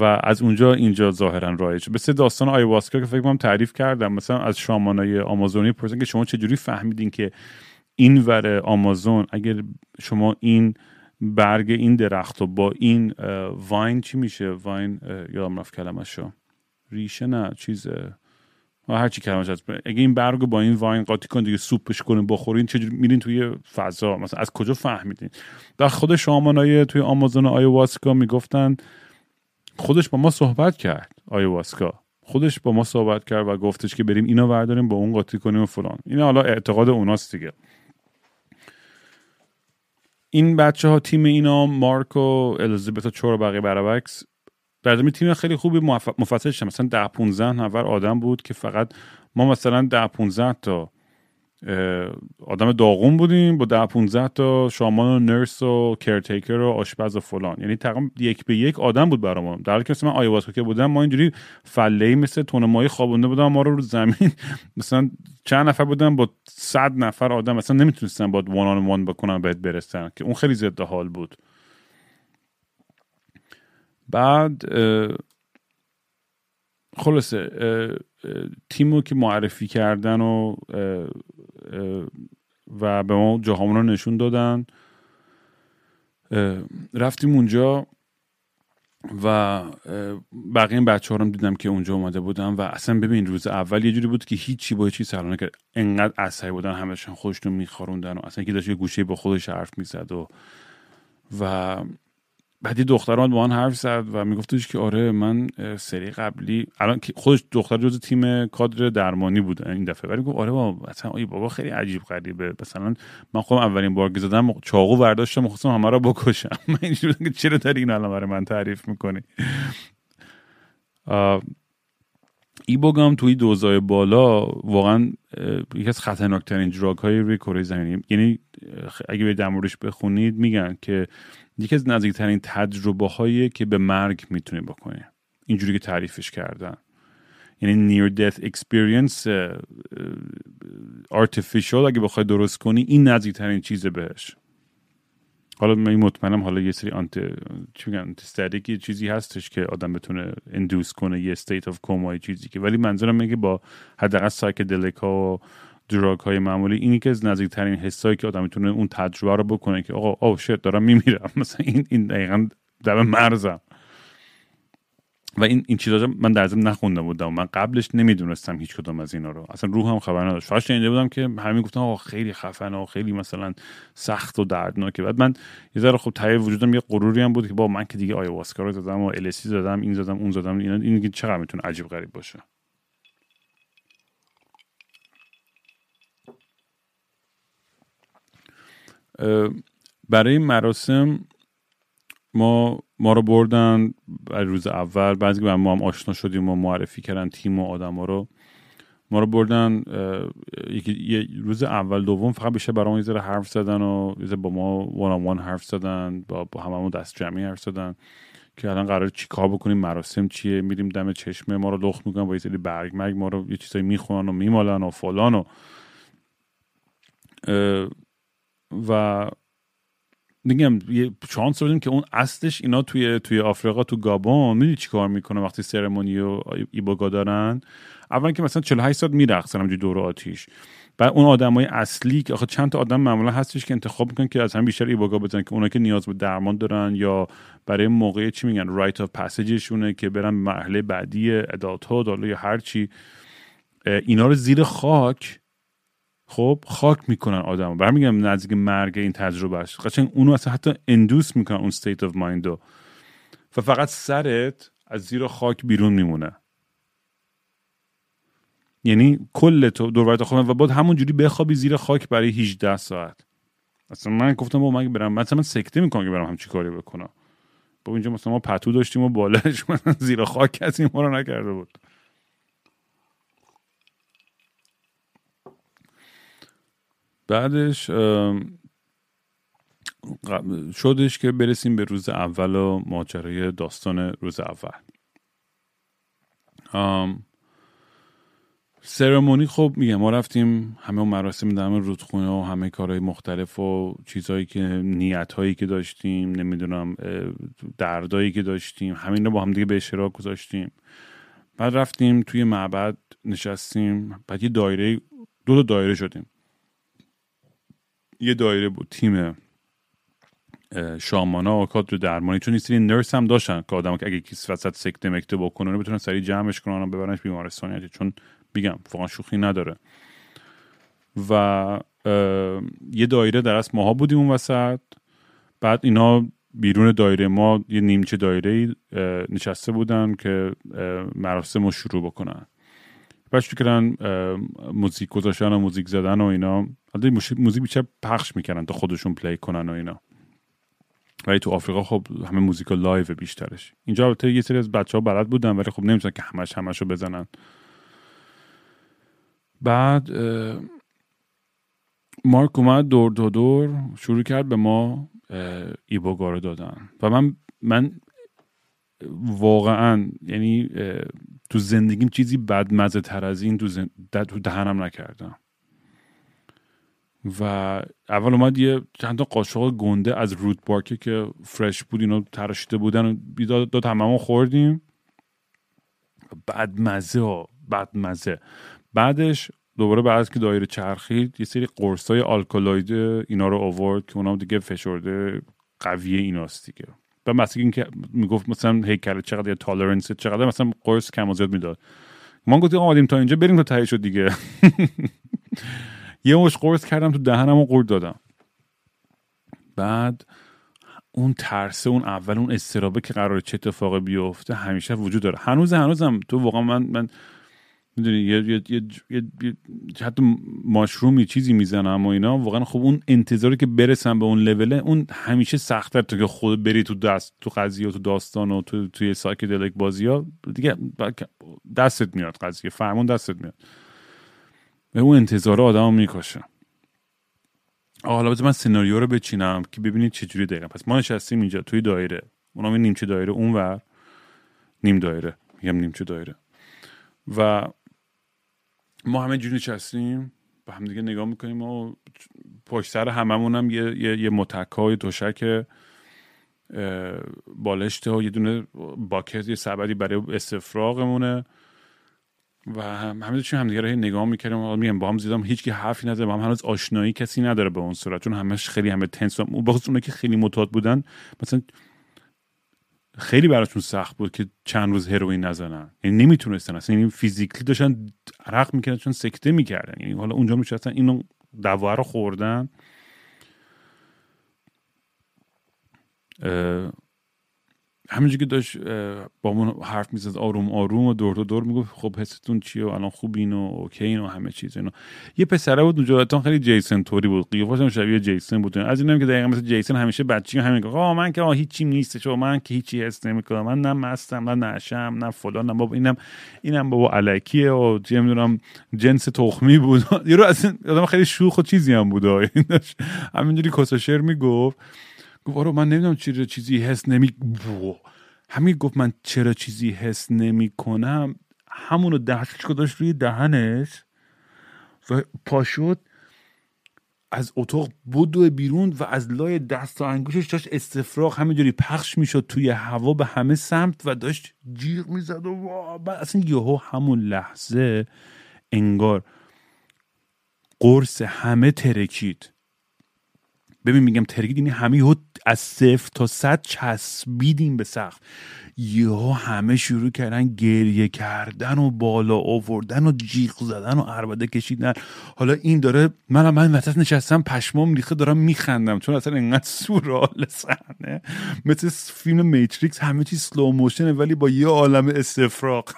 Speaker 2: و از اونجا اینجا ظاهرا رایج سه داستان آیواسکا که فکر کنم تعریف کردم. مثلا از شامانای آمازونی پرسن که شما چجوری فهمیدین که این ور آمازون اگر شما این برگ این درخت و با این واین چی میشه؟ واین یادم رفت کلمه شو ریشه نه چیز هر چی کلمش هست. اگه این برگ با این واین قاطی کن دیگه سوپش کنین بخورین چجوری میرین توی فضا؟ مثلا از کجا فهمیدین؟ در خود شامانای توی آمازون آیواسکا می‌گفتن خودش با ما صحبت کرد آیواسکا. خودش با ما صحبت کرد و گفتش که بریم اینو برداریم با اون قاطی کنیم و فلان. این حالا اعتقاد اوناست دیگه. این بچه ها تیم اینا مارک و الیزابت و چور و بقیه برابکس در تیم خیلی خوبی مفصل شد مثلا ده 15 نفر آدم بود که فقط ما مثلا ده 15 تا آدم داغون بودیم با ده 15 تا شامان و نرس و کرتیکر و آشپز و فلان. یعنی تقریبا یک به یک آدم بود برامون در حالی که من آیواسکا که بودم ما اینجوری فله مثل تون ماهی خوابونده بودم ما رو رو زمین <laughs> مثلا چند نفر بودن با صد نفر آدم مثلا نمی‌تونستن با وان آن وان بکنن بهت برسن که اون خیلی ضد حال بود. بعد خلاصه تیمو که معرفی کردن و و به ما جاهامون رو نشون دادن. رفتیم اونجا و بقیه این بچه ها دیدم که اونجا اومده بودن و اصلا ببین روز اول یه جوری بود که هیچی با چی سرانه کرد انقدر عصبی بودن همشون خوشتون میخاروندن و اصلا که داشت یه گوشه با خودش حرف می‌زد و و بعد یه دختر با من حرف زد و میگفتش که آره من سری قبلی الان خودش دختر جز تیم کادر درمانی بود این دفعه. ولی گفت آره بابا اصلا ای بابا خیلی عجیب غریبه. مثلا من خودم اولین بار زدم چاقو برداشتم خواستم همه رو بکشم. <laughs> من اینجوری که چرا داری این الان برای من تعریف می‌کنی؟ ای بگم توی دوزای بالا واقعا یکی از خطرناکترین دراگ های روی کره زمینی. یعنی اگه به دمورش بخونید میگن که یکی از نزدیکترین تجربه هایی که به مرگ می‌تونی بکنی. اینجوری که تعریفش کردن یعنی near death experience artificial اگه بخوای درست کنی این نزدیکترین چیزه بهش. حالا من مطمئنم حالا یه سری آنت چی میگن چیزی هستش که آدم بتونه induce کنه یه state of coma چیزی که. ولی منظورم میگه با حداقل psychedelic ها و drug های معمولی اینی که نزدیکترین حسایی که آدم می‌تونه اون تجربه رو بکنه که آقا oh shit دارم میمیرم. <laughs> مثلا این این دقیقا در مرزم. و این این چیزا من در ضمن نخونده بودم من قبلش نمی‌دونستم هیچ کدوم از اینا رو. اصلا روحم خبر نداشت. فقط شنیده بودم که همین گفتن آقا خیلی خفن و خیلی مثلا سخت و دردناکه. بعد من یه ذره خب تای وجودم یه غروری هم بود که با من که دیگه آیواسکا رو زدم و السی زدم این زدم اون زدم. اینا این که چقدر می‌تونه عجیب غریب باشه. برای مراسم ما ما رو بردن روز اول. بعضی که ما هم آشنا شدیم و معرفی کردن تیم و آدم ها رو. ما رو بردن یه روز اول دوم فقط بیشتر برای یه حرف زدن و یه با ما وان وان حرف زدن با, با هممون دست جمعی حرف زدن که الان قرار چیکار بکنیم مراسم چیه میریم دم چشمه ما رو لخت می‌کنن با یه سری برگ مرگ ما رو یه چیزایی می‌خونن و میمالن و فلان و و میگم یه شانس بودیم که اون اصلش اینا توی توی آفریقا تو گابون می‌دونی چی کار می‌کنه وقتی سرمونی و ایبوگا دارن؟ اول که مثلا 48 ساعت میرقصن همجوری دور آتیش. بعد اون آدمای اصلی که آخه چند تا آدم معمولا هستش که انتخاب می‌کنن که از هم بیشتر ایبوگا بزنن که اونا که نیاز به درمان دارن یا برای موقع چی میگن رایت اف پسیجشونه که برن مرحله بعدی ادالت ها یا هر چی. اینا رو زیر خاک خب خاک می‌کنن آدم برمیگم نزدیک مرگ این تجربهش قشنگ اونو اصلا حتی induce می‌کنن اون state of mind و و فقط سرت از زیر خاک بیرون میمونه. یعنی کل تو دور خودم و بعد همونجوری بخوابی زیر خاک برای 18 ساعت. اصلا من گفتم با من برم مثلا من سکته می‌کنم که برم همچی کاری بکنم. با اینجا مثلا ما پتو داشتیم و بالش من زیر خاک کسی ما رو نکرده بود. بعدش شدش که برسیم به روز اول و ماجرای داستان روز اول. سرمونی خب میگم ما رفتیم همه مراسم در رودخونه و همه کارهای مختلف و چیزهایی که نیت هایی که داشتیم نمی‌دونم دردایی که داشتیم همین رو با هم دیگه به اشتراک گذاشتیم. بعد رفتیم توی معبد نشستیم بعد یه دایره دو تا دایره شدیم. یه دایره بود تیم شامانا و کادر درمانی. چون سری نرس هم داشتن که آدم اگه کسی وسط سکته مکته بکنه بتونن سریع جمعش کنن و ببرنش بیمارستان. چون میگم فقط شوخی نداره. و یه دایره در اصل ماها بودیم اون وسط. بعد اینا بیرون دایره ما یه نیمچه دایره نشسته بودن که مراسم رو شروع بکنن. بعد کردن موزیک گذاشتن و موزیک زدن و اینا موزیک بیشتر پخش می‌کردن تا خودشون play کنن و اینا. ولی تو آفریقا خب همه موزیک live بیشترش. اینجا البته یه سری از بچه ها بلد بودن ولی خب نمی‌تونن که همش همش رو بزنن. بعد مارک اومد دور دو دور شروع کرد به ما ایبوگا رو دادن. و من من واقعا یعنی تو زندگیم چیزی بدمزه تر از این تو, دهنم نکردم. و اول اومد یه چند تا قاشق گنده از روت بارکه که فرش بود اینو تراشیده بودن و داد, داد هممون خوردیم. بدمزه ها بدمزه. بعدش دوباره بعد که دایره چرخید یه سری قرص های آلکالوید اینا رو آورد که اونا دیگه فشرده قویه ایناست دیگه. و مثلا اینکه می‌گفت مثلا هیکل چقدر یا تالرنس چقدر مثلا قرص کم و زیاد می‌داد. ما گفتیم آمدیم تا اینجا بریم تا تهی شد دیگه. <laughs> یه مش قرص کردم تو دهنم و قورت دادم. بعد اون ترسه اون اول اون استرابه که قرار چه اتفاقی بیفته همیشه وجود داره. هنوز هنوزم تو واقعا من من می‌دونی یه, یه،, یه،, یه،, حتی ماشرومی چیزی می‌زنم و اینا واقعا خب اون انتظاری که برسم به اون لوله اون همیشه سختتر تو که خود بری تو دست تو قضیه و تو داستان و تو توی سایکدلیک بازی ها دیگه دستت میاد قضیه فرمون دستت میاد. به اون انتظار آدم می‌کشه. حالا من سناریو رو بچینم که ببینید چجوری دقیقا. پس ما نشستیم اینجا توی دایره. اونا نیمچه دایره اونور نیم دایره. میگم نیمچه دایره. و ما همه جوری نشستیم با هم دیگه نگاه می‌کنیم و پشت سر هممون هم یه, یه, یه متکای دوشک بالشته و یه دونه باکت یه سبدی برای استفراغمونه و همه داشتیم همدیگه رو نگاه می‌کردیم میگم با هم زیدم هیچ کی حرفی نداره با هم هنوز آشنایی کسی نداره به اون صورت چون همش خیلی همه تنس و که خیلی متاد بودن مثلا خیلی براشون سخت بود که چند روز هروئین نزنن. یعنی نمی‌تونستن. اصلا یعنی فیزیکلی داشتن عرق می‌کردن چون سکته می‌کردن. یعنی حالا اونجا میشستن اینو دوا رو خوردن. همینجور که داشت با حرف می‌زد آروم آروم و دور دور می‌گفت خب حستون چیه و الان خوبین و اوکین و همه چیز اینو یه پسره بود اونجا خیلی جیسن توری بود. قیافش هم شبیه جیسن بود. از اینم که دقیقا مثل جیسن همیشه بچگی همین گفت آه من که آه هیچی نیست من که هیچی حس نمی‌کنم. من نه مستم نه نشم نه فلان نه بابا. اینم اینم بابا الکیه و چه می‌دونم جنس تخمی بود. <laughs> یه رو اصلا خیلی شوخ و چیزی هم بود. همینجوری کساشر می‌گفت. گفت آره من نمی‌دونم چرا چیزی حس نمی همین گفت من چرا چیزی حس نمی کنم همونو دستش گذاشت روی دهنش و پاشد از اتاق بدو بیرون و از لای دست و انگوشش داشت استفراغ همینجوری پخش می‌شد توی هوا به همه سمت و داشت جیغ می‌زد و بعد اصلا یهو همون لحظه انگار قرص همه ترکید. ببین میگم ترکید یعنی همه از صفر تا صد چسبیدیم به سقف. یهو همه شروع کردن گریه کردن و بالا آوردن و جیغ زدن و عربده کشیدن. حالا این داره من من وسط نشستم پشمام ریخته دارم میخندم چون اصلا انقدر سورال صحنه. مثل فیلم میتریکس همه چیز سلو موشنه ولی با یه عالم استفراغ.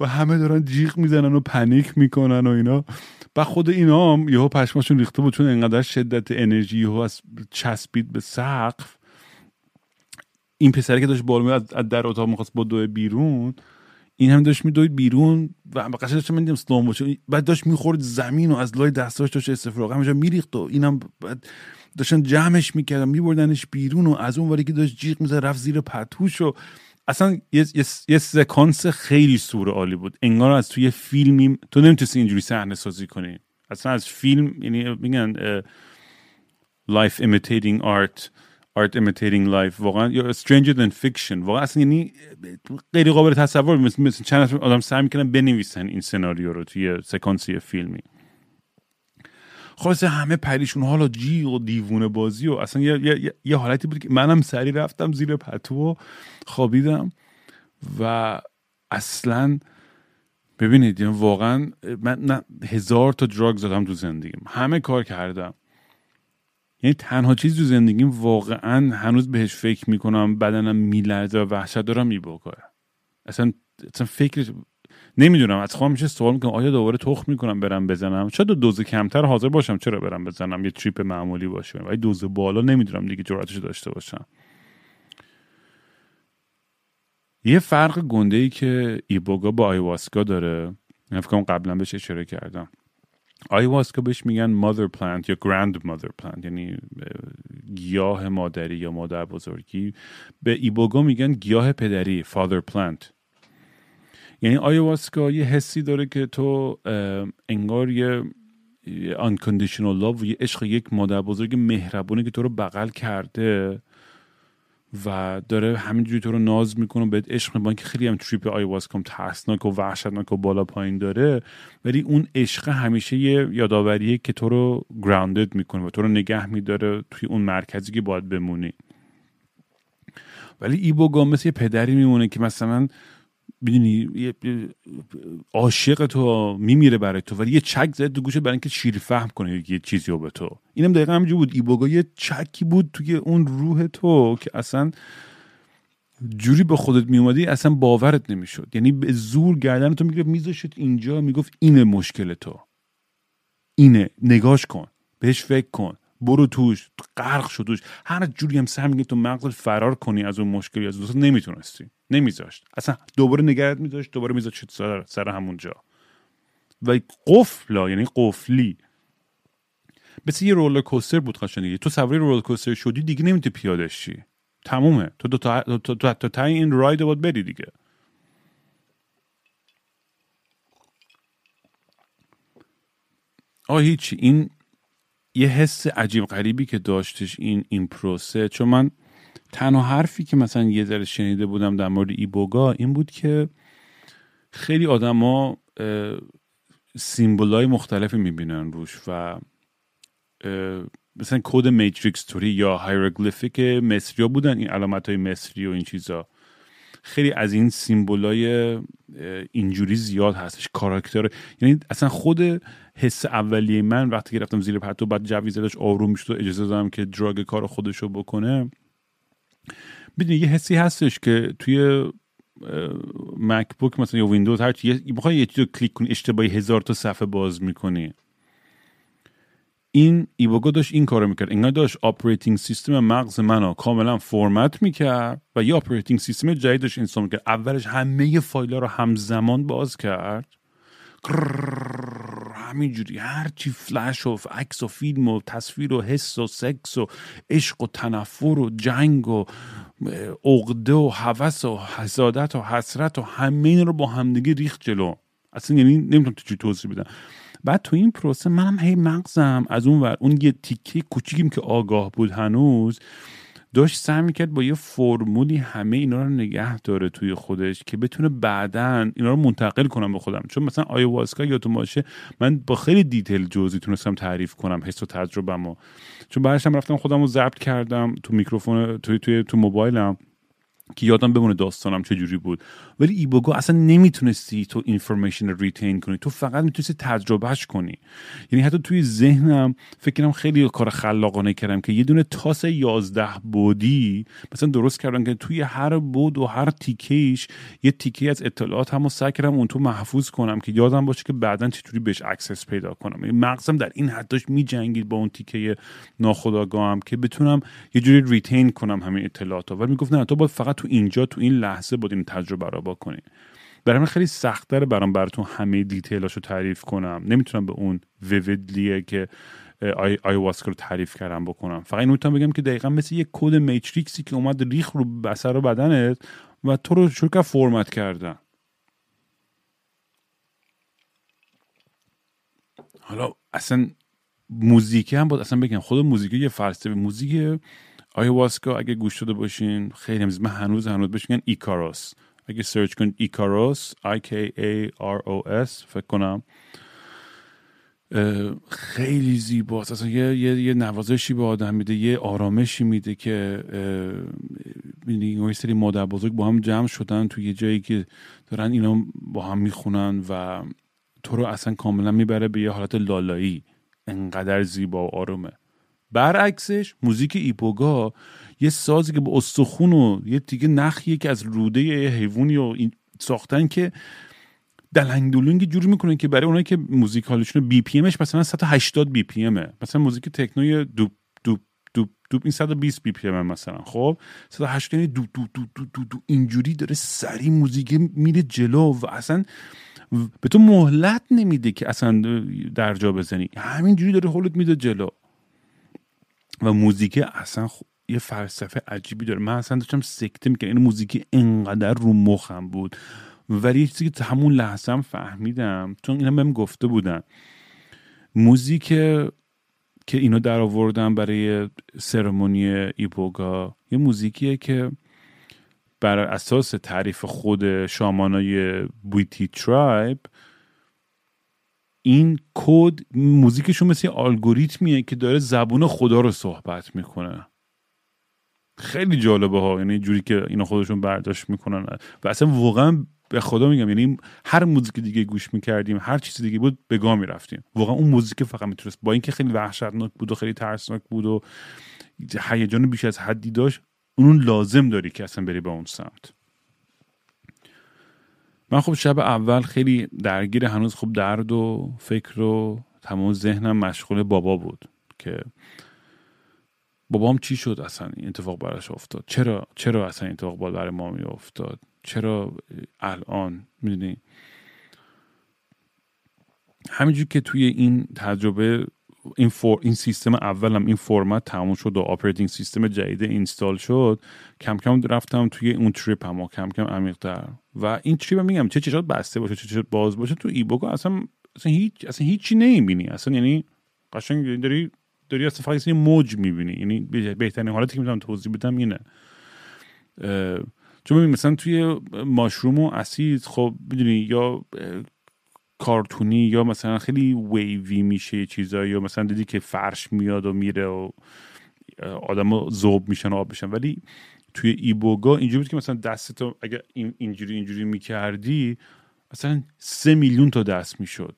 Speaker 2: و همه دارن جیغ می‌زنن و پنیک می‌کنن و اینا. و خود اینا هم یهو پشماشون ریخته بود چون انقدر شدت انرژی یهو از چسبید به سقف. این پسری که داشت بالا از در اتاق می‌خواست با دو بیرون این هم داشت میدوید بیرون و قشنگ داشت من دیدم بعد داشت می‌خورد زمین و از لای دستاش داشت استفراغ. همینجا میریخت و اینم بعد داشتن جمعش می‌کردن میبردنش بیرون و از اون که داشت جیغ می‌زد رفت زیر پتوش و اصلا یه, یه،, یه سکانس خیلی سور عالی بود. انگار از توی فیلمی تو نمی‌تونستی اینجوری صحنه سازی کنی. اصلا از فیلم یعنی میگن life imitating art art imitating life. واقعا یا stranger than fiction. واقعا اصلا یعنی غیر قابل تصور. مثل, مثل چند آدم سعی می‌کنن بنویسن این سناریو رو توی سکانسی فیلمی. خلاص همه پریشون حالا جیغ و دیوونه بازی و اصلا یه, یه،, یه حالتی بود که منم سری رفتم زیر پتو و خوابیدم و اصلا ببینید یعنی واقعا من هزار تا دراگ زدم تو زندگیم. همه کار کردم. یعنی تنها چیز تو زندگیم واقعا هنوز بهش فکر می‌کنم بدنم میلرزه و وحشت دارم میباکاره اصلا اصلا فکر نمی‌دونم. از خودم میشه سوال می‌کنم آیا دوباره تخم می‌کنم برم بزنم؟ شاید دوز کمتر حاضر باشم چرا برم بزنم؟ یه تریپ معمولی باشه. ولی دوز بالا نمی‌دونم دیگه جرأتش داشته باشم. یه فرق گنده ای که ایبوگا با آیواسکا داره فکر قبلا بهش اشاره کردم. آیواسکا بهش میگن مادر پلانت یا گراند مادر پلانت یعنی گیاه مادری یا مادر بزرگی. به ایبوگا میگن گیاه پدری فادر پلانت یعنی آیواسکا یه حسی داره که تو انگار یه unconditional love و یه عشق یک مادر بزرگ مهربونه که تو رو بغل کرده و داره همینجوری تو رو ناز می‌کنه بهت عشق می‌کنه که خیلی هم تریپ آیواسکا ترسناک و وحشتناک و بالا پایین داره ولی اون عشق همیشه یه یادآوریه که تو رو گراوندد می‌کنه و تو رو نگه میداره توی اون مرکزی که باید بمونی. ولی ایبوگا مثل یه پدری میمونه که مثلا می‌دونی عاشق تو میمیره برای تو ولی یه چک زد تو گوشه برای اینکه شیر فهم کنه یه چیزی رو به تو. اینم دقیقا همینجور بود. ایبوگا یه چکی بود توی اون روح تو که اصلا جوری به خودت میومدی اصلا باورت نمی‌شد. یعنی به زور گردن تو می‌گرفت میذاشت اینجا می‌گفت اینه مشکل تو. اینه نگاش کن بهش فکر کن. برو توش غرق شد توش. هر جوری هم سعی میگه تو مغزت فرار کنی از اون مشکلی از دوست نمی‌تونستی. نمیذاشت. اصلا دوباره نگرت میذاشت دوباره میذاشت سر, سر همونجا و قفلا یعنی قفلی. مثل یه رولر کوستر بود قشنگی تو سواری رولر کوستر شدی دیگه نمی‌تونی پیاده شی. تمومه. تو دو تا تو تا, تا این راید باید بری دیگه. آه هیچی. این یه حس عجیب غریبی که داشتش این این پروسه. چون من تنها حرفی که مثلا یه ذره شنیده بودم در مورد ایبوگا این بود که خیلی آدما سیمبولای مختلفی می‌بینن روش و مثلا کد Matrix طوری یا hieroglyphic مصری بودن این علامت های مصری و این چیزا. خیلی از این symbol ای اینجوری زیاد هستش کاراکتر. یعنی اصلا خود حس اولیه من وقتی که رفتم زیر پتو بعد جویزه داشت آروم می‌شد و اجازه دادم که drug کار خودش رو بکنه. بدونی یه حسی هستش که توی MacBook مثلا یا ویندوز هر چی می‌خوای یه چیز رو کلیک کنی اشتباهی هزار تا صفحه باز می‌کنی. این ایبوگا داشت این کارو می‌کرد. اینا داشت operating system مغز منو کاملا فرمت می‌کرد و یه operating system جدید داشت install می‌کرد. اولش همه فایل رو همزمان باز کرد. همینجوری. هرچی فلش و عکس و فیلم و تصویر و حس و سکس و عشق و تنفر و جنگ و عقده و هوس و حسادت و حسرت و همه این رو با همدیگه ریخت جلو. اصلا یعنی نمی‌تونم تو چی توضیح بدم. بعد تو این پروسه منم هی مغزم از اون ور. اون یه تیکه کوچیکیم که آگاه بود هنوز. داشت سعی می‌کرد با یه فرمولی همه اینا رو نگه داره توی خودش که بتونه بعدا اینا رو منتقل کنم به خودم. چون مثلا آیواسکا یا تو باشه من با خیلی دیتیل جزئی تونستم تعریف کنم حس و تجربه‌مو. چون بعدش رفتم خودم رو ضبط کردم تو میکروفون توی توی تو موبایلم که یادم بمونه داستانم چجوری بود. ولی ایبوگا اصلا نمی‌تونستی تو information retain کنی. تو فقط می‌تونستی تجربهش کنی. یعنی حتی توی ذهنم فکرم خیلی کار خلاقانه کردم که یه دونه تاس یازده بعدی مثلا درست کردم که توی هر بعد و هر تیکیش یه تیکه از اطلاعات هم سعی کردم اون تو محفوظ کنم که یادم باشه که بعدا چطوری بهش access پیدا کنم. یعنی مغزم در این حد داشت میجنگید با اون تیکه ناخودآگاهم که بتونم یه جوری retain کنم همین اطلاعات ولی می‌گفت نه تو باید فقط تو اینجا تو این لحظه بود تجربه رو بکنی برای من خیلی سخت داره برام براتون همه detail اشو تعریف کنم. نمی‌تونم به اون vividly ه که آی آیواسکا رو تعریف کردم بکنم. فقط این می‌تونم بگم که دقیقا مثل یک کد Matrix ی که اومد ریخ رو بسر و بدنت و تو رو شروع فرمت کردن. حالا اصلا موزیک هم بود اصلا بگم. خود موزیک یه فلسفه موزیک آیواسکا اگه گوش داده باشین خیلی من هنوز هنوز بهش میگن ایکاروس اگه سرچ کنید ایکاروس I K A R O S فکر کنم. خیلی زیباست. اصلا یه, یه, یه نوازشی به آدم میده یه آرامشی میده که یه سری مادر بزرگ با هم جمع شدن تو یه جایی که دارن اینا با هم می‌خونن و تو رو اصلا کاملا می‌بره به یه حالت لالایی. انقدر زیبا و آرومه. برعکسش موزیک ایبوگا یه سازی که با استخون و یه تیکه نخیه که از روده حیوانی و ساختن که دلنگ دلونگ جوری می‌کنن که برای اونایی که موزیک حالشون BPM ش مثلا 180 BPM ه مثلا موزیک techno ی دوب دوب دوب دوب این 120 BPM مثلا. خب؟ 180 یعنی دو دو دو دو دو, دو اینجوری داره سری موزیک میره جلو و اصلا به تو مهلت نمیده که اصلا در جا بزنی. همینجوری داره حولت میده جلو. و موزیک اصلا یه فلسفه عجیبی داره. من اصلا داشتم سکته می‌کنم این موزیک انقدر رو مخم بود. ولی یه چیزی که همون لحظه هم فهمیدم چون اینا بهم گفته بودن. موزیک که اینو در آوردن برای سرمونی ایبوگا یه موزیکیه که بر اساس تعریف خود شامانای بویتی ترایب این کد موزیکشون مثل الگوریتمیه که داره زبون خدا رو صحبت می‌کنه. خیلی جالبه ها. یعنی جوری که اینا خودشون برداشت می‌کنن. و اصلا واقعا به خدا میگم یعنی هر موزیک دیگه گوش می‌کردیم هر چیز دیگه بود به گاه می‌رفتیم. واقعا اون موزیک فقط می‌تونست با اینکه خیلی وحشتناک بود و خیلی ترسناک بود و هیجان بیش از حدی داشت اون لازم داری که اصلا بری به اون سمت. من خب شب اول خیلی درگیر هنوز خب درد و فکر و تمام ذهنم مشغول بابا بود که بابام چی شد اصلا این اتفاق براش افتاد؟ چرا چرا اصلا این اتفاق برای ما می افتاد چرا الان می‌دونی؟ همینجور که توی این تجربه این, فور، این سیستم اولم این فرمت تموم شد و operating system جدید install شد کم کم رفتم توی اون trip هم و کم کم عمیق‌تر. و این trip هم میگم چه چشات بسته باشه چه چشات باز باشه تو ای اصلا اصلا هیچ اصلا هیچی نمی‌بینی. اصلا یعنی قشنگ داری داری اصلا فقط یه موج می‌بینی. یعنی بهترین حالتی که می‌تونم توضیح بدم اینه. چون مثلا توی mushroom و اسید خب می‌دونی یا کارتونی یا مثلا خیلی ویوی میشه چیزایی یا مثلا دیدی که فرش میاد و میره و آدم زوب میشن و آب میشن. ولی توی ایبوگا اینجوری بود که مثلا دستتو اگر اینجوری اینجوری می‌کردی مثلا سه میلیون تا دست می‌شد.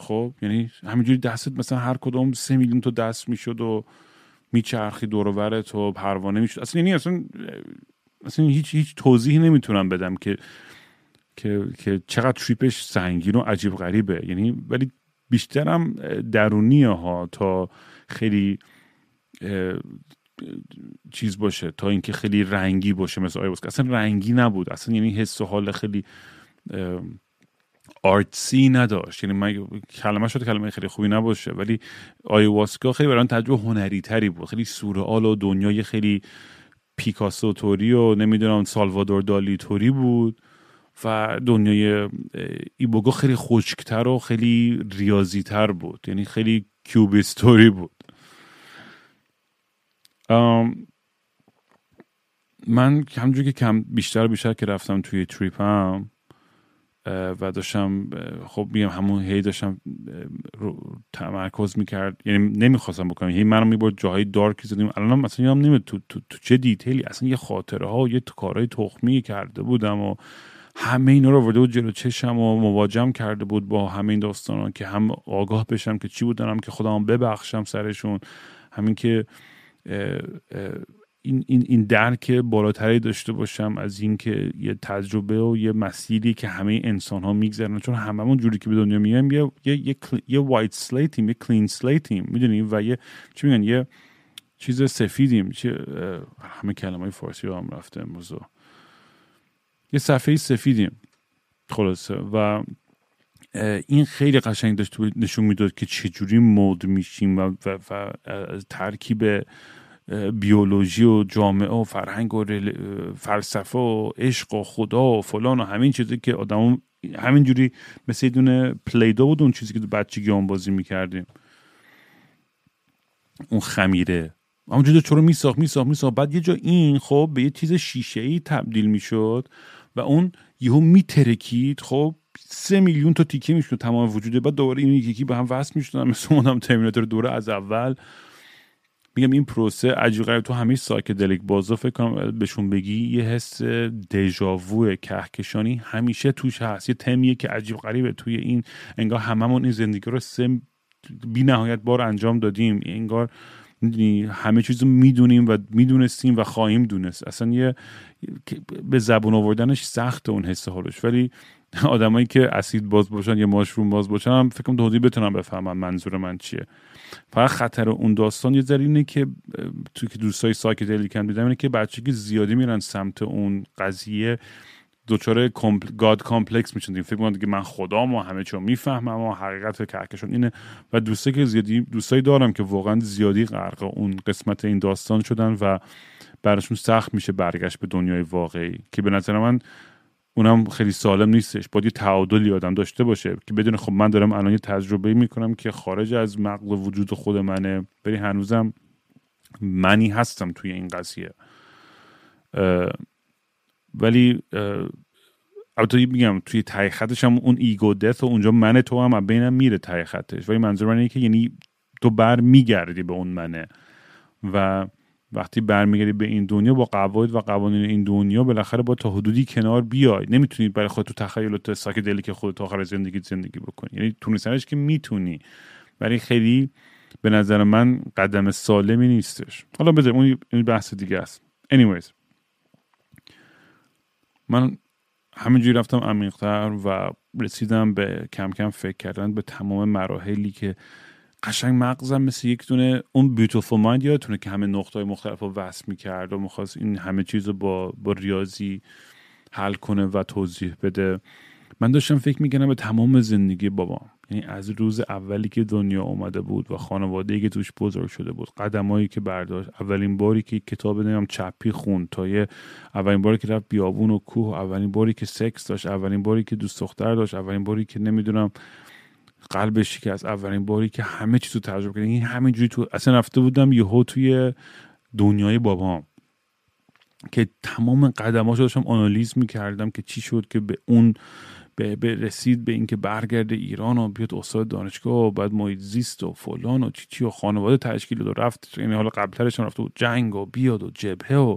Speaker 2: خب یعنی همینجوری دستت مثلا هر کدوم سه میلیون تا دست می‌شد و میچرخی دور و پروانه می‌شد. اصلا یعنی اصلا اصلا هیچ هیچ توضیحی نمی‌تونم بدم که که که چقدر تریپش سنگین و عجیب غریبه. یعنی ولی بیشترم درونیه ها تا خیلی چیز باشه تا اینکه خیلی رنگی باشه مثل آیواسکا. اصلا رنگی نبود. اصلا یعنی حس و حال خیلی آرتسی نداشت. یعنی من کلمه شده کلمه خیلی خوبی نباشه ولی آیواسکا خیلی برای تجربه هنری تری بود. خیلی سورئال و دنیای خیلی پیکاسو توری و نمی‌دونم سالوادور دالی توری بود و دنیای ایبوگا خیلی خشکتر و خیلی ریاضیتر بود. یعنی خیلی کیوبیستوری بود. من همجور که کم بیشتر بیشتر که رفتم توی تریپم و داشتم خب میگم همون هی داشتم تمرکز می‌کرد. یعنی نمی‌خواستم بکنم. هی منو می‌برد جاهای دارکی زدیم الان مثلا یادم تو, تو, تو, چه دیتیلی. اصلا یه خاطره ها و یه کارهای تخمی کرده بودم و همه اینا رو آورده بود جلو چشم و مواجهم کرده بود با همه این داستان که هم آگاه بشم که چی بودنم که خودم ببخشم سرشون. همین که این, این, این درک بالاتری داشته باشم از اینکه یه تجربه و یه مسیری که همه انسان ها میگذرن. چون هممون جوری که به دنیا میایم یه یه یه, white slate یم یه clean slate یم می‌دونی؟ و یه چی میگن؟ یه چیز سفیدیم. چه همه کلمه های فارسی هم رفته امروز. یه صفحه سفیدیم. خلاصه. و این خیلی قشنگ داشت نشون می‌داد که چجوری مود میشیم و, و, و ترکیب بیولوژی و جامعه و فرهنگ و فلسفه و عشق و خدا و فلان و همین چیزی که آدم همینجوری مثل یه دونه پلیدو بود اون چیزی که تو بچگی آن بازی می‌کردیم. اون خمیره. همونجوری چرا میساخت میساخت میساخت. بعد یه جا این خب به یه چیز شیشه ای تبدیل می‌شد و اون یهو میترکید. خب سه میلیون تا تیکه می‌شد تمام وجوده. بعد دوباره این یکی به هم وصل می‌شدن. مثل اونم ترمیناتور دوره از اول. میگم این پروسه عجیب تو همه سایکدلیک بازا فکر کنم بهشون بگی یه حس دژاوو کهکشانی همیشه توش هست. یه تمیه که عجیب غریبه توی این انگار هممون این زندگی رو سه بی نهایت بار انجام دادیم. انگار همه چیزو می‌دونیم و می‌دونستیم و خواهیم دونست. اصلا یه به زبون آوردنش سخت اون حس حالش. ولی آدمایی که اسید باز باشن یا ماشروم باز باشن هم فکر کنم بتونم بفهمم منظور من چیه. فقط خطر اون داستان یه ذره اینه که تو که دوستای سایکدلیکن دیدم اینه که که زیادی میرن سمت اون قضیه. دچار compl... God complex میشن فکر کنم که من خدام و همه چیو می‌فهمم و حقیقت کهکشان اینه. و دوستایی که زیادی دوستایی دارم که واقعا زیادی غرق اون قسمت این داستان شدن و براشون سخت میشه برگشت به دنیای واقعی. که به نظر من اونم خیلی سالم نیستش. باید یه تعادلی آدم داشته باشه که بدون خب من دارم الان یه تجربه می‌کنم که خارج از مغز وجود خود منه. ولی هنوزم منی هستم توی این قضیه. ولی البته میگم توی تای هم اون ایگو دث و اونجا من تو هم بینم میره تای خطش. ولی منظور من اینه که یعنی تو بر میگردی به اون منه. و وقتی برمیگردی به این دنیا با قواعد و قوانین این دنیا بالاخره با تا حدودی کنار بیای. نمی‌تونی برای خود تو تخیلات ساکدلی که خودت آخر زندگی زندگی بکنی. یعنی تونستنش که می‌تونی. ولی خیلی به نظر من قدم سالمی نیستش. حالا بذار اون این بحث دیگه است. Anyways. من همینجوری رفتم عمیقتر و رسیدم به کم کم فکر کردن به تمام مراحلی که قشنگ مغزم مثل یک دونه اون بیوتیفول مایند یادتونه که همه نقطه مختلف رو وصل می‌کرد و می‌خواست این همه چیز رو با, با ریاضی حل کنه و توضیح بده. من داشتم فکر می‌کنم به تمام زندگی بابام یعنی از روز اولی که دنیا اومده بود و خانواده که توش بزرگ شده بود قدمایی که برداشت اولین باری که کتاب نمیم چپی خوند تا یه اولین باری که رفت بیابون و کوه اولین باری که سکس داشت اولین باری که دوست دختر داشت اولین باری که نمی‌دونم قلبش از اولین باری که همه چیز رو تجربه کردم. این همینجوری تو اصلا رفته بودم یهو توی دنیای بابام که تمام قدماش داشتم آنالیز می‌کردم که چی شد که به اون به, رسید به اینکه برگرده ایران و بیاد استاد دانشگاه و بعد محیط زیست و فلان و چی چی و خانواده تشکیل و رفت. یعنی حالا قبلترش رفت و جنگ و بیاد و جبهه و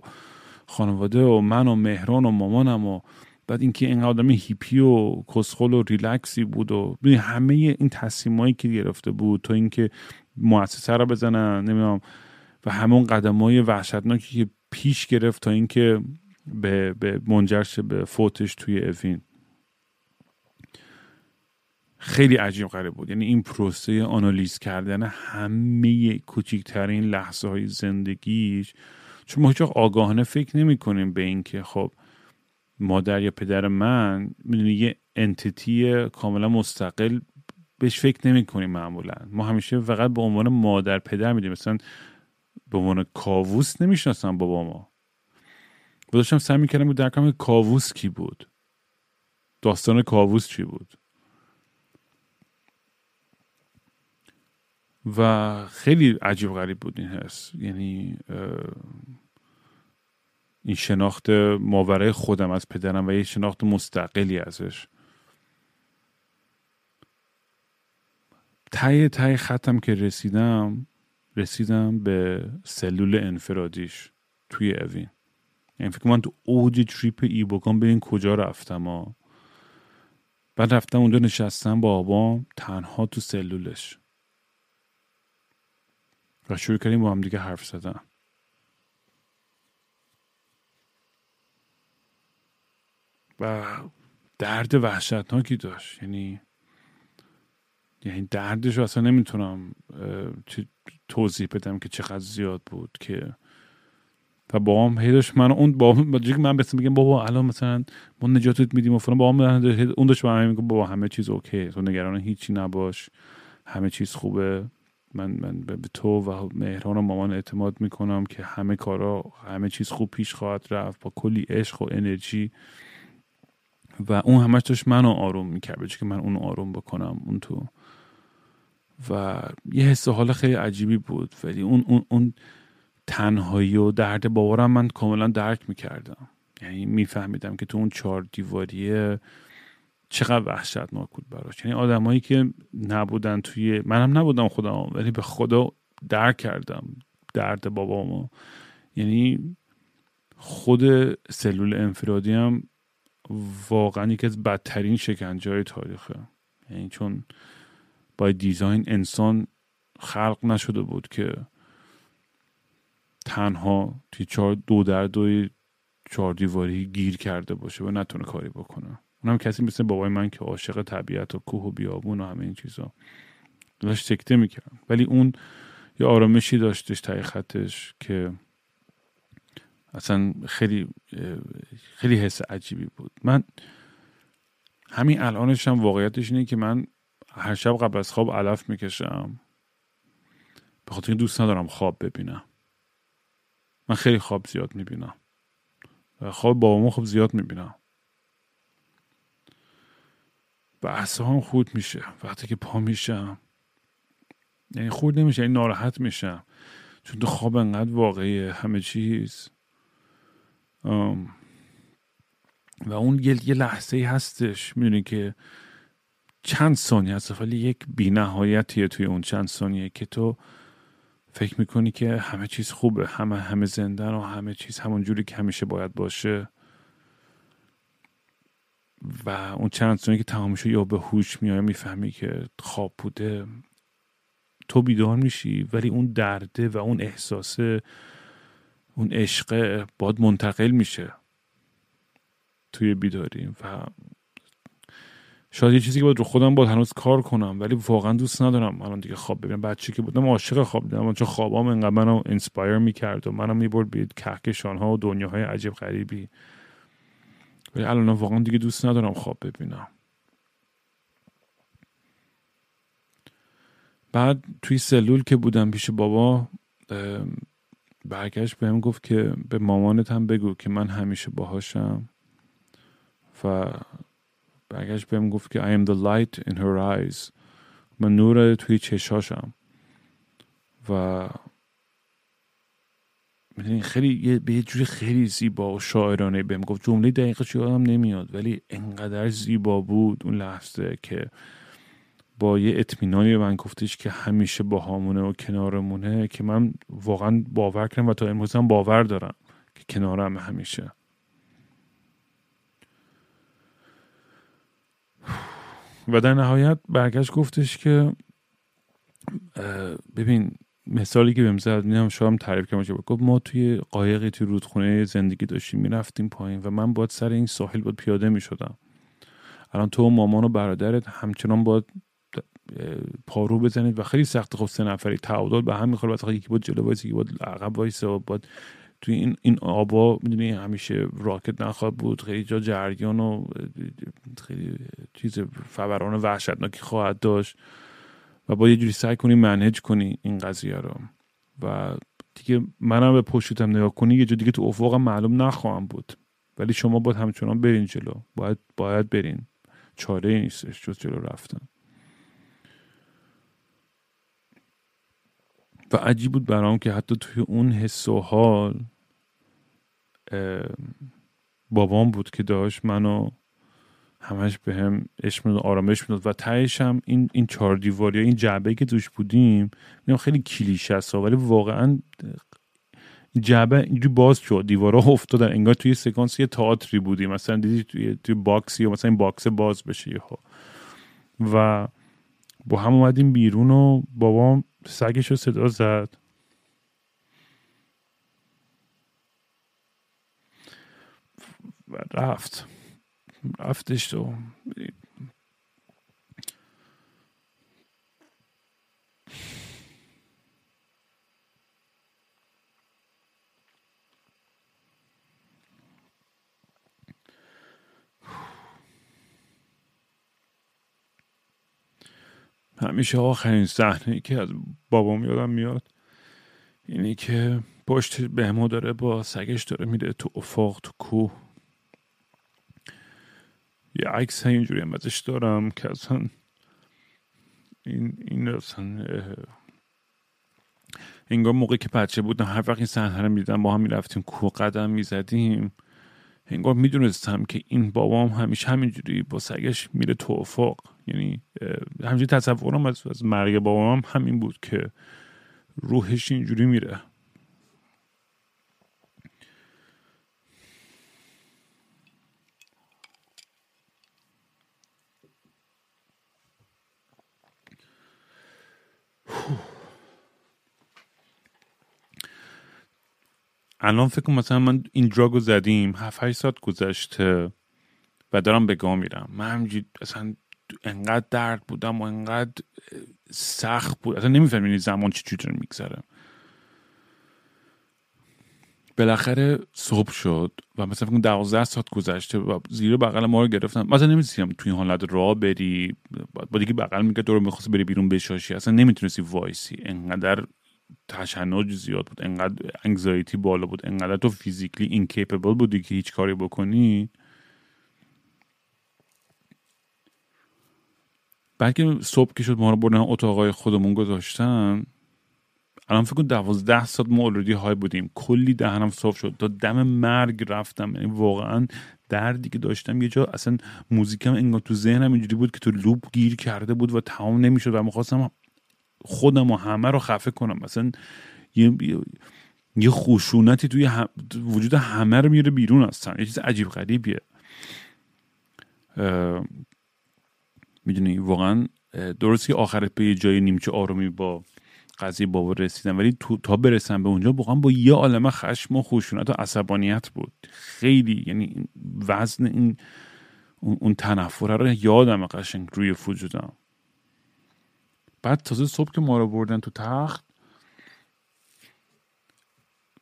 Speaker 2: خانواده و من و مهران و مامانم و بعد اینکه این آدم هیپی و کسخل و ریلکسی بود و همه این تصمیمایی که گرفته بود تا اینکه مؤسسه رو بزنن نمی‌دونم و همون قدم های وحشتناکی که پیش گرفت تا اینکه به, به منجر به فوتش توی اوین. خیلی عجیب غریب بود. یعنی این پروسه آنالیز کردن همه کوچکترین لحظه های زندگیش چون ما هیچ آگاهانه فکر نمی کنیم به اینکه خب مادر یا پدر من می‌دونی یه انتیتی کاملا مستقل بهش فکر نمی کنیم معمولا. ما همیشه فقط به عنوان مادر پدر میدیم. مثلا به عنوان کاووس نمی‌شناسم بابا ما. و داشتم سعی می‌کردم در درکم کاووس کی بود. داستان کاووس چی بود. و خیلی عجیب غریب بود این حس. یعنی این شناخت ماورای خودم از پدرم و یه شناخت مستقلی ازش. تای تای ختم که رسیدم رسیدم به سلول انفرادیش توی اوین. یعنی فکر من تو اوج تریپ ای بکن ببین کجا رفتم ها. بعد رفتم اونجا نشستم با آبام تنها تو سلولش. و شروع کردیم با هم دیگه حرف زدن. و درد وحشتناکی داشت. یعنی یعنی دردش اصلا نمی‌تونم توضیح بدم که چقدر زیاد بود که و با هم هیدش من اون با هم من بسیم بگم بابا الان مثلا ما نجاتت میدیم و فلان با هم اون داشت با هم بابا همه چیز اوکی تو نگران هیچی نباش همه چیز خوبه من من به تو و مهران و مامان اعتماد می‌کنم که همه کارا همه چیز خوب پیش خواهد رفت با کلی عشق و انرژی. و اون همش داشت منو آروم می‌کرد که من اون آروم بکنم اون تو. و یه حس حال خیلی عجیبی بود ولی اون اون اون تنهایی و درد باورم من کاملا درک می‌کردم. یعنی میفهمیدم که تو اون چهار دیواریه چقدر وحشتناک بود براش. یعنی آدمایی که نبودن توی منم نبودم خودم ولی به خدا درک کردم درد بابامو. یعنی خود سلول انفرادی هم واقعا یکی از بدترین شکنجه های تاریخه. یعنی چون با دیزاین انسان خلق نشده بود که تنها توی چهار دو در دوی چهار دیواری گیر کرده باشه و نتونه کاری بکنه. اونم کسی مثل بابای من که عاشق طبیعت و کوه و بیابون و همه این چیزا. داشت سکته می‌کرد. ولی اون یه آرامشی داشتش تای خطش که اصلا خیلی خیلی حس عجیبی بود. من همین الانش هم واقعیتش اینه که من هر شب قبل از خواب علف می‌کشم. به خاطر دوست ندارم خواب ببینم. من خیلی خواب زیاد می‌بینم. خواب بابامو خوب زیاد می‌بینم. و هم خود میشه. وقتی که پا میشم یعنی خود نمیشه یعنی ناراحت میشم. چون تو خواب انقدر واقعی همه چیز. و اون یه, یه لحظه هستش می‌دونی که چند ثانیه هست ولی یک بینهایتیه توی اون چند ثانیه که تو فکر می‌کنی که همه چیز خوبه همه همه زندن و همه چیز همون جوری که همیشه باید باشه. و اون چند ثانیه که تمام یا به هوش میای می‌فهمی که خواب بوده تو بیدار میشی ولی اون درده و اون احساس اون عشق باد منتقل میشه توی بیداری و شاید یه چیزی که باید رو خودم باید هنوز کار کنم ولی واقعا دوست ندارم. الان دیگه خواب ببینم بچه که بودم عاشق خواب دیدم چون خوابام انقدر منو انسپایر می‌کرد و منو می‌برد به کهکشان ها و دنیاهای عجیب غریبی. ولی الان واقعا دیگه دوست ندارم خواب ببینم. بعد توی سلول که بودم پیش بابا برگشت بهم گفت که به مامانت هم بگو که من همیشه باهاشم. و برگشت بهم گفت که I am the light in her eyes. من نور توی چشاشم. و خیلی به یه جوری خیلی زیبا و شاعرانه بهم گفت. جمله دقیقش یادم نمیاد ولی انقدر زیبا بود اون لحظه که با یه اطمینانی به من گفتش که همیشه با همونه و کنارمونه که من واقعا باور کردم و تا امروز هم باور دارم که کنارم همیشه. و در نهایت برگشت گفتش که ببین مثالی که بهم زد می‌دونم شاید تعریف کنم گفت ما توی قایقی توی رودخونه زندگی داشتیم می‌رفتیم پایین و من باید سر این ساحل باید پیاده می‌شدم. الان تو و مامان و برادرت همچنان باید پارو بزنید و خیلی سخت خب سه نفری تعادل به هم می‌خوره مثلا یکی بود جلو وایس یکی بود عقب وایس و باید توی این این آبا می‌دونی همیشه راکد نخواهد بود. خیلی جا جریان و خیلی چیز فوران وحشتناکی خواهد داشت. و باید یه جوری سعی کنی manage کنی این قضیه رو. و دیگه منم به پشتم نگاه کنی یه جا دیگه تو افقم معلوم نخواهم بود. ولی شما باید همچنان برین جلو. باید باید برین. چاره نیستش جز جلو رفتن. و عجیب بود برام که حتی توی اون حس و حال بابام بود که داشت منو همش به هم عشق آرامش می‌داد و تهش هم این این چهار دیواری این جعبه که توش بودیم میگم خیلی کلیشه است ولی واقعا جعبه اینجوری باز شد دیوارا افتادن انگار توی سکانس یه تئاتری بودیم مثلا دیدی توی توی box ی یا مثلا این box باز بشه یهو. و با هم اومدیم بیرون و بابام سگش رو صدا زد. و رفت. رفتش تو. همیشه آخرین صحنه که از بابام یادم میاد. اینی که پشت بهمو داره با سگش داره میره تو افاق تو کوه. یه عکس اینجوری هم ازش دارم که اصلا این این اصلا انگار موقعی که بچه بودم هر وقت این صحنه رو می‌دیدم با هم می‌رفتیم کوه قدم می‌زدیم. انگار می‌دونستم که این بابام همیشه همینجوری با سگش میره تو افق. یعنی همینجوری تصورم از, از مرگ بابام همین بود که روحش اینجوری میره. الان فکر کنم مثلا من این دراگو زدیم هفت ساعت گذشته و دارم به گاه میرم. من همجی اصلا انقدر درد بودم و انقدر سخت بود. اصلا نمیفهمینی زمان چی چی میگذره. بالاخره صبح شد و مثلا فکر دوازده ساعت گذشته و زیر بغل ما رو گرفتن مثلا نمی‌تونستیم توی این حالت راه بری. با دیگه بغل میگه دور می‌خواست بری بیرون بشاشی. اصلا نمی‌تونستی وایسی. انقدر تشنج زیاد بود. انقدر انگزایتی بالا بود. انقدر تو فیزیکلی اینکیپبل بودی که هیچ کاری بکنی. بلکه صبح که شد ما رو بردن اتاقای خودمون گذاشتن الان فکر کن دوازده ساعت ما اولردی های بودیم. کلی دهنم صاف شد. تا دم مرگ رفتم. یعنی واقعا دردی که داشتم یه جا اصلا موزیکم انگار تو ذهنم اینجوری بود که تو لوب گیر کرده بود و تمام نمی‌شد و می‌خواستم خودم و همه رو خفه کنم. مثلا یه, یه خشونتی توی وجود همه رو میره بیرون هستن یه چیز عجیب غریبیه. می‌دونی واقعا درست که آخرت به یه جای نیمچه آرومی با قضیه بابا رسیدم ولی تو تا برسم به اونجا واقعا با یه عالم خشم و خشونت و عصبانیت بود. خیلی یعنی وزن این اون تنفره رو یادم قشنگ روی وجودم بعد تازه صبح که ما رو بردن تو تخت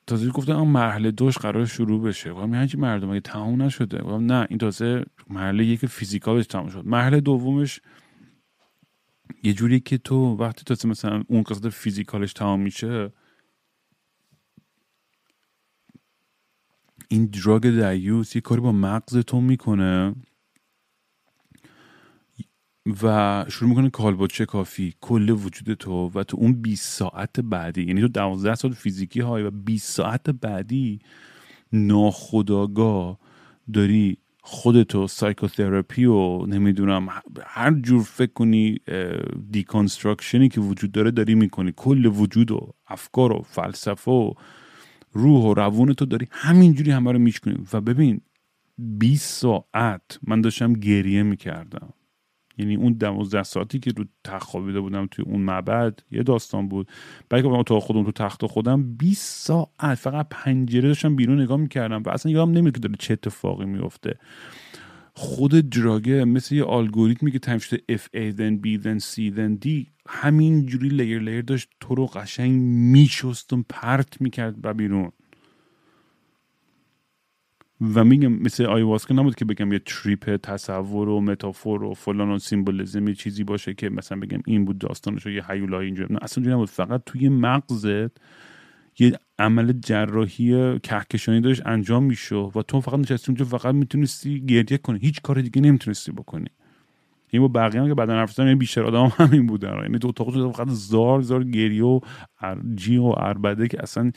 Speaker 2: تازه گفتن اون مرحله دوش قرار شروع بشه. گفتم هرچی مردم اگه تموم نشده. گفتم نه این تازه مرحله یک فیزیکالش تموم شد. مرحله دومش یه جوری که تو وقتی تازه مثلا اون قسمت فیزیکالش تمام میشه این دراگ دیوس یه کاری با مغز تو می‌کنه. و شروع می‌کنه کالبوچه کافی کل وجود تو و تو اون 20 ساعت بعدی یعنی تو 12 ساعت فیزیکی های و 20 ساعت بعدی ناخداگاه داری خودتو psychotherapy و نمی‌دونم هر جور فکر کنی deconstruction ی که وجود داره داری می‌کنی. کل وجود و افکار و فلسفه و روح و روون تو داری همینجوری همه رو میشکنی. و ببین 20 ساعت من داشتم گریه می‌کردم. یعنی اون دوازده ساعتی که رو تخت خوابیده بودم توی اون معبد یه داستان بود. بعد که تو خودم تو تخت خودم 20 ساعت فقط پنجره داشتم بیرون نگاه می‌کردم و اصلا یادم نمیاد که داره چه اتفاقی میفته خود drug ه مثل یه الگوریتمی که تعریف شده if A then B then C then همین جوری layer layer داشت تو رو قشنگ میشست و پرت می‌کرد بیرون. و میگم مثل آیواسکا نبود که بگم یه trip تصور و metaphor و فلان و symbolism یه چیزی باشه که مثلا بگم این بود داستانش یه هیولای اینجا. نه اصلا نبود. فقط توی مغزت یه عمل جراحی کهکشانی داشت انجام میشه و تو فقط نشستی اونجا فقط می‌تونستی گریه کنی. هیچ کار دیگه نمی‌تونستی بکنی. این با بقیه هم که بعدا حرف یعنی بیشتر آدم هم همین بودن. یعنی تو اتاق فقط زار زار گریه و جی و اربده که اصلا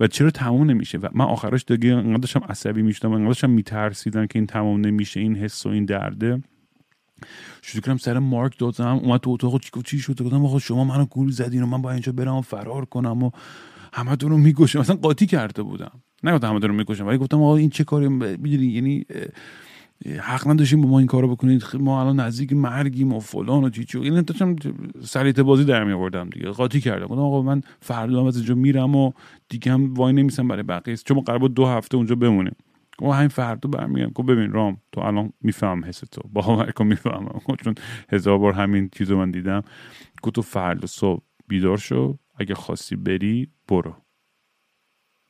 Speaker 2: و چرا تموم نمیشه؟ و من آخرش دیگه انقدر داشتم عصبی می‌شدم انقدر داشتم میترسیدم که این تمام نمیشه این حس و این درده. شروع کردم سر مارک دادم اومد تو اتاق چی چی شد؟ گفتم آقا شما منو گول زدین و من با اینجا برم و فرار کنم و همه رو می‌کشم. مثلا قاطی کرده بودم. نه همه رو می‌کشم ولی گفتم آقا این چه کاری؟ یعنی حق نداشتیم با ما این کارو بکنید. ما الان نزدیک مرگیم و فلان و چی چی این داشتم سریت بازی در می آوردم دیگه. قاطی کردم. گفتم آقا من فردا از اینجا میرم و دیگه هم وای نمیسم برای بقیه. چون ما قرار دو هفته اونجا بمونیم. گفتم همین فردا برمیگردم. گفت ببین رام تو الان میفهم حس تو. با کن می‌فهمم. <laughs> چون هزار بار همین چیزو من دیدم. گفت تو فردا صبح بیدار شو. اگه خواستی بری برو.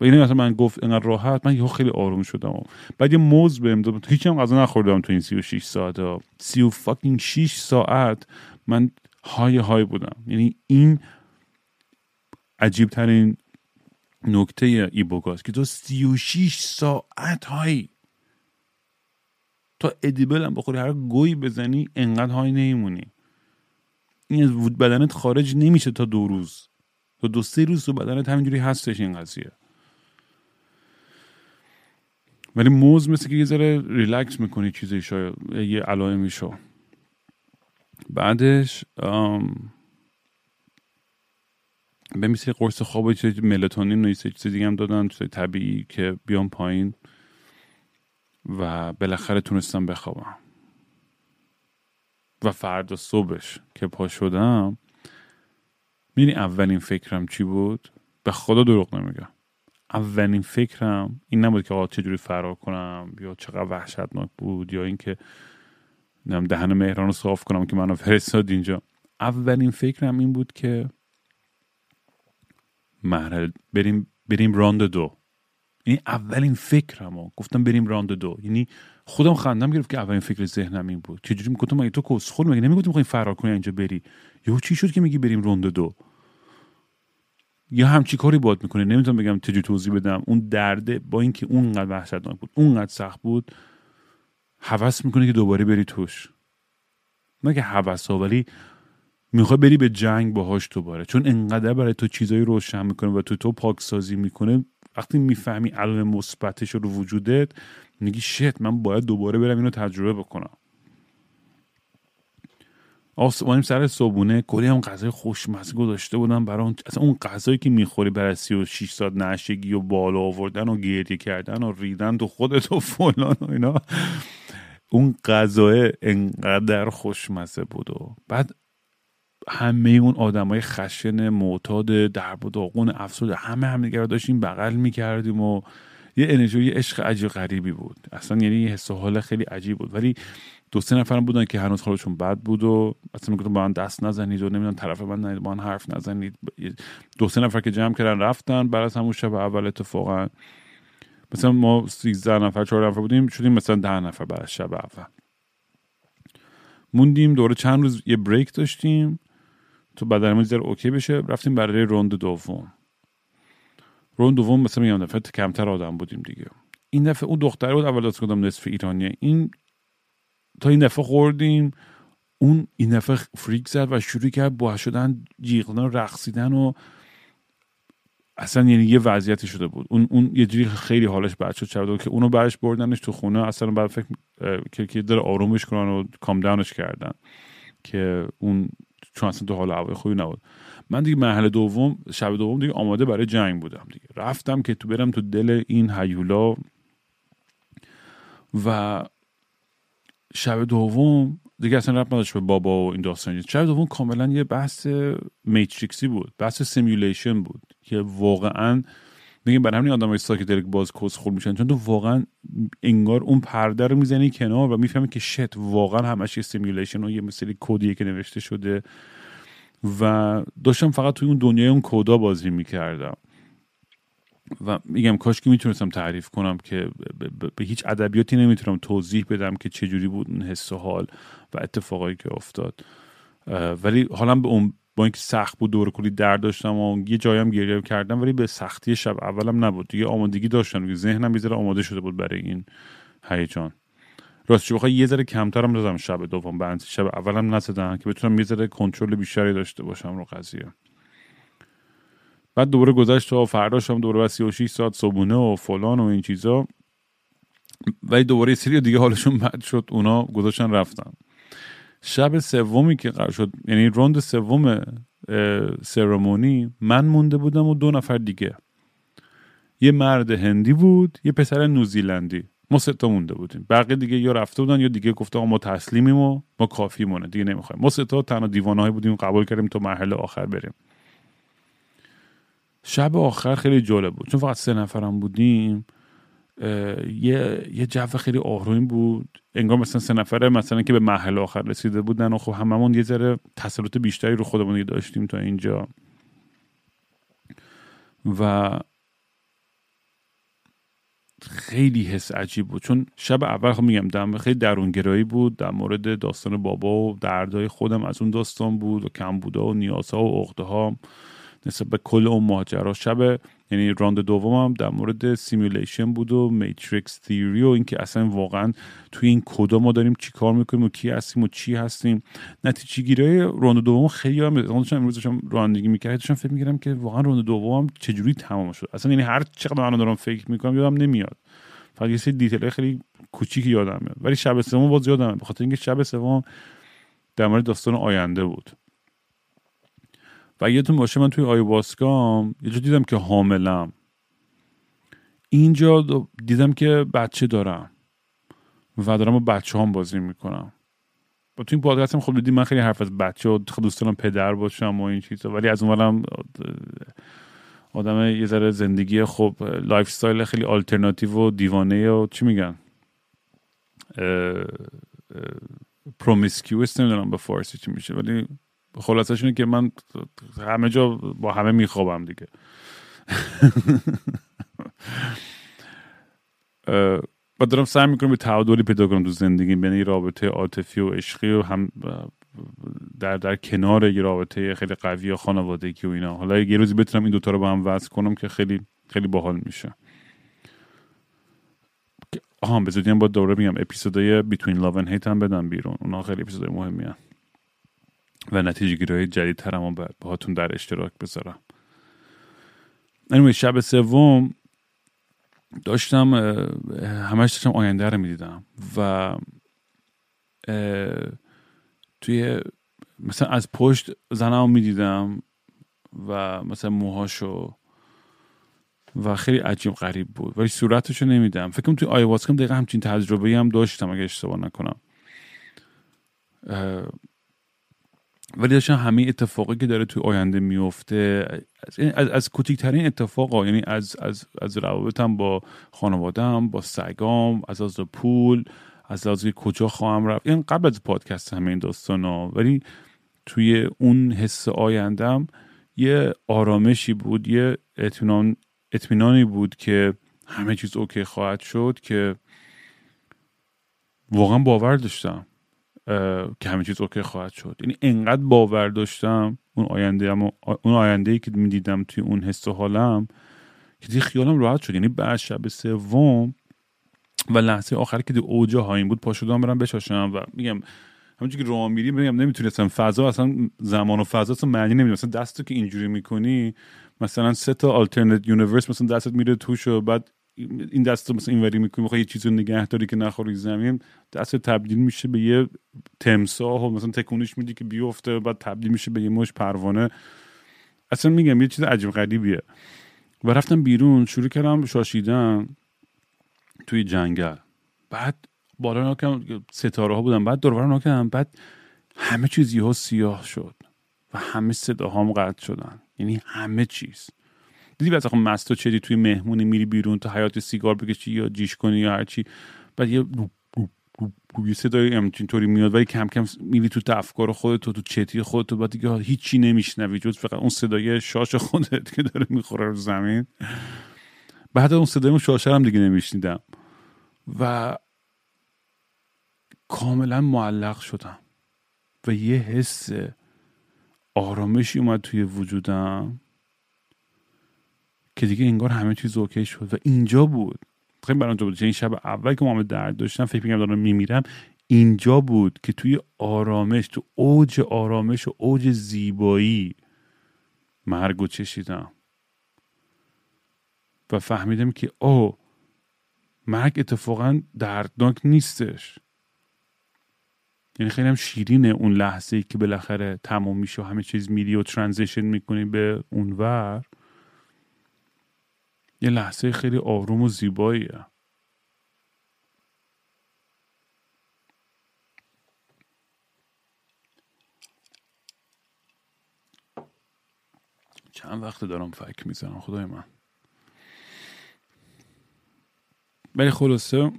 Speaker 2: و اینه مثلا من گفت اینقدر راحت من یه خیلی آروم شدم. بعد یه موز بهم داد. هیچ هم غذا نخوردم تو این 36 ساعت. ها 36 ساعت من های های بودم. یعنی این عجیب ترین نکته ایبوگاست که تو 36 ساعت های تا ادیبل هم بخوری هر گویی بزنی انقدر های نیمونی این از بدنت خارج نمیشه تا دو روز. تا دو سه روز تو بدنت همینجوری هستش این قضیه. ولی موز مثل که یه ذره ریلکس می‌کنی چیزی شاید یه علائمی بعدش به مثل قرص خواب چیز ملاتونین و یه چیز دیگه هم دادن چیز طبیعی که بیام پایین و بالاخره تونستم بخوابم. و فردا صبحش که پا شدم می‌دونی اولین فکرم چی بود؟ به خدا دروغ نمیگم. اولین فکرم این نبود که آقا چجوری فرار کنم یا چقدر وحشتناک بود یا اینکه دهن مهران رو صاف کنم که منو فرستاد اینجا. اولین فکرم این بود که مرحله بریم بریم راند دو. یعنی اولین فکرم گفتم بریم راند دو. یعنی خودم خندم گرفت که اولین فکر ذهنم این بود. چجوری می‌گفتم مگه تو کسخل مگه نمی‌گفتی می‌خوای فرار کنی اینجا بری؟ یهو چی شد که میگی بریم راند دو؟ یا همچی کاری باد می‌کنه نمی‌تونم بگم تجی توضیح بدم. اون درده با اینکه اونقدر وحشتناک بود اونقدر سخت بود حوس می‌کنه که دوباره بری توش. نه که حوس ها ولی می‌خوای بری به جنگ باهاش دوباره. چون انقدر برای تو چیزایی روشن می‌کنه و تو تو پاکسازی می‌کنه وقتی می‌فهمی علم مثبتش رو وجودت میگی شت من باید دوباره برم اینو تجربه بکنم. آسمانیم سر صبونه کلی هم غذای خوشمزه گذاشته بودم برای اون اصلا اون غذایی که می‌خوری برای 36 ساعت نشگی و بالا آوردن و گریه کردن و ریدن تو خودت و فلان و اینا. اون غذای انقدر خوشمزه بود و بعد همه اون آدمای خشن معتاد درب و داغون افسرده همه همدیگه رو داشتیم بغل می‌کردیم و یه انرژی عشق عجیب غریبی بود. اصلا یعنی یه حس حال خیلی عجیب بود. ولی دو سه نفرم بودن که هنوز حالشون بد بود و اصلا می‌گفتم با من دست نزنید و نمی‌دونم طرف من نزنید با من حرف نزنید. دو سه نفر که جمع کردن رفتن بعد از همون شب اول اتفاقا. مثلا ما 13 نفر چهار نفر بودیم شدیم مثلا ده نفر بعد از شب اول. موندیم دوره چند روز یه بریک داشتیم تو بدنمون ذره اوکی بشه. رفتیم برای روند دوم. روند دوم مثلا میگم دفعه کمتر آدم بودیم دیگه. این دفعه اون دختر بود اول از کدام نصف ایرانیه. این تا این دفعه خوردیم اون این دفعه فریک زد و شروع کرد با شدن جیغدن رقصیدن و اصلا یعنی یه وضعیتی شده بود. اون اون یه جوری خیلی حالش بد شد. شده که اونو برش بردنش تو خونه اصلا بعد فکر که که داره آرومش کنن و کام داونش کردن که اون چون اصلا تو حال هوای خوبی نبود. من دیگه مرحله دوم شب دوم دیگه آماده برای جنگ بودم دیگه. رفتم که تو برم تو دل این هیولا و شب دوم دیگه اصلا ربط نداشت به بابا و این داستان شب دوم کاملا یه بحث Matrix ی بود بحث simulation بود که واقعا میگیم برای همین آدمای psychedelic باز کسخل میشن چون تو واقعا انگار اون پرده رو می‌زنی کنار و می‌فهمی که shit واقعا همش یه simulation ه و یه مثلا کدیه که نوشته شده. و داشتم فقط توی اون دنیای اون کودا بازی می‌کردم. و میگم کاش که می‌تونستم تعریف کنم که به هیچ ادبیاتی نمی‌تونم توضیح بدم که چجوری بود اون حس و حال و اتفاقایی که افتاد. ولی حالا به اون با اینکه سخت بود دور کلی درد داشتم و یه جایم گریه کردم ولی به سختی شب اولم نبود. دیگه آمادگی داشتم. دیگه ذهنم یه آماده شده بود برای این هیجان. راستش بخوای یه ذره کمترم دادم شب دوم بعد شب اولم نزدم که بتونم یه ذره کنترل بیشتری داشته باشم رو قضیه. بعد دوباره گذشت و فرداش هم دوباره 36 ساعت صبونه و فلان و این چیزا. ولی دوباره سری دیگه حالشون بد شد اونا گذاشتن رفتم شب سومی که قرار شد یعنی روند سوم سرمونی من مونده بودم و دو نفر دیگه. یه مرد هندی بود یه پسر نوزیلندی ما سه تا مونده بودیم. بقیه دیگه یا رفته بودن یا دیگه گفته ما تسلیمیم و ما کافی مونه دیگه نمی‌خوایم. ما سه تا تنها دیوانه بودیم قبول کردیم تا مرحله آخر بریم. شب آخر خیلی جالب بود. چون فقط سه نفرم بودیم یه یه جو خیلی آروم بود. انگار مثلا سه نفره مثلا که به محل آخر رسیده بودن و خب هممون یه ذره تسلط بیشتری رو خودمون داشتیم تا اینجا. و خیلی حس عجیب بود. چون شب اول خب میگم دم خیلی درونگرایی بود. در مورد داستان بابا و دردهای خودم از اون داستان بود و کم بوده و نیازها و عقده نسبت به کل اون ماجرا. شب یعنی راند دومم در مورد simulation بود و Matrix theory و اینکه اصلا واقعا توی این کدا ما داریم چی کار می‌کنیم و کی هستیم و چی هستیم. نتیجه گیری راند دوم خیلی هم داشتم امروز داشتم رانندگی می‌کردم داشتم فکر می‌کردم که واقعا راند دومم چجوری تمام شد. اصلا یعنی هر چقدر من دارم فکر می‌کنم یادم نمیاد. فقط یه سری detail خیلی کوچیکی یادم میاد. ولی شب سوم باز یادم به خاطر اینکه شب سوم در مورد داستان آینده بود. و یادتون باشه من توی آیواسکام یه جا دیدم که حاملم. اینجا دیدم که بچه دارم و دارم با بچه هم بازی می‌کنم. با تو این پادکست هم خب دیدیم من خیلی حرف از بچه و دوست دارم پدر باشم و این چیزا ولی از اونورم آدم یه ذره زندگی خب lifestyle خیلی آلترناتیو و دیوانه و چی میگن؟ پرومیسکیوس نمی‌دونم به فارسی چی میشه ولی خلاصش اینه که من همه جا با همه میخوابم دیگه. <laughs> و دارم سعی می‌کنم به تعادلی پیدا کنم تو زندگی بین رابطه عاطفی و عشقی و هم در در کنار یه رابطه خیلی قوی و خانوادگی و اینا. حالا یه روزی بتونم این دوتا رو با هم وصل کنم که خیلی خیلی باحال میشه. آها به زودی هم با دوره میگم اپیزودای بیتوین لاو و هیت هم بدم بیرون. اونا خیلی اپیزودای مهمی هن. و نتیجه گیری جدید ترم باهاتون در اشتراک بذارم. Anyway, شب سوم داشتم همش داشتم آینده رو می‌دیدم و توی مثلا از پشت زنم می‌دیدم و مثلا موهاشو و خیلی عجیب غریب بود. ولی صورتشو نمیدم فکرم توی آیواسکم دقیقا همچین تجربه هم داشتم اگه اشتباه نکنم. ولی داشتم همه اتفاقی که داره توی آینده میفته از, از کوچکترین اتفاقا یعنی از, از, از روابطم با خانوادم با سگام از از پول از از کجا خواهم رفت. این قبل از پادکست همه این داستان ها ولی توی اون حس آیندم یه آرامشی بود یه اطمینان اطمینانی بود که همه چیز OK خواهد شد که واقعا باور داشتم. که همه چیز OK خواهد شد. یعنی انقدر باور داشتم اون آینده اون آینده ای که می‌دیدم توی اون حس و حالم که دیگه خیالم راحت شد. یعنی بعد شب سوم و لحظه آخر که دیگه اوج high م بود پا شدم برم بشاشم و میگم همونجوری که راه میری میگم نمی‌تونستم. فضا اصلا زمان و فضا اصلا معنی نمیده مثلا دستو که اینجوری می‌کنی مثلا سه تا alternate universe مثلا دستت میره توش و بعد این دست مثلا اینوری می‌کنی می‌خوای یه چیزی رو نگه داری که نخوری زمین دست تبدیل میشه به یه تمساح و مثلا تکونش میدی که بیفته بعد تبدیل میشه به یه مشت پروانه. اصلا میگم یه چیز عجیب غریبیه. و رفتم بیرون شروع کردم شاشیدن توی جنگل. بعد بالا ناکم ستاره ها بودن. بعد دور ناکم. بعد همه چیز یهو سیاه شد و همه صداهام قطع شدن. یعنی همه چیز. دیدی بعد مست و چدی توی مهمونی میری بیرون تا حیات سیگار بکشی یا جیش کنی یا هرچی بعد یه یه صدای همچین میاد ولی کم کم میری تو افکار خودت تو تو چتی خودت بعد دیگه هیچی نمیشنوی جز فقط اون صدای شاش خودت که داره می‌خوره رو زمین. بعد اون صدای اون شاشه هم دیگه نمیشنیدم. و کاملا معلق شدم. و یه حس آرامشی اومد توی وجودم. که دیگه انگار همه چیز اوکی شد و اینجا بود. خیلی برام بود. این شب اول که ما درد داشتم فکر می‌کنم دارم میمیرم اینجا بود که توی آرامش تو اوج آرامش و اوج زیبایی مرگ و چشیدم. و فهمیدم که او مرگ اتفاقا دردناک نیستش. یعنی خیلی هم شیرینه اون لحظه ای که بالاخره تمام میشه و همه چیز میری و ترانزیشن می‌کنی به اونور. یه لحظه خیلی آروم و زیباییه. چند وقت دارم فکر می‌زنم خدای من. ولی خلاصه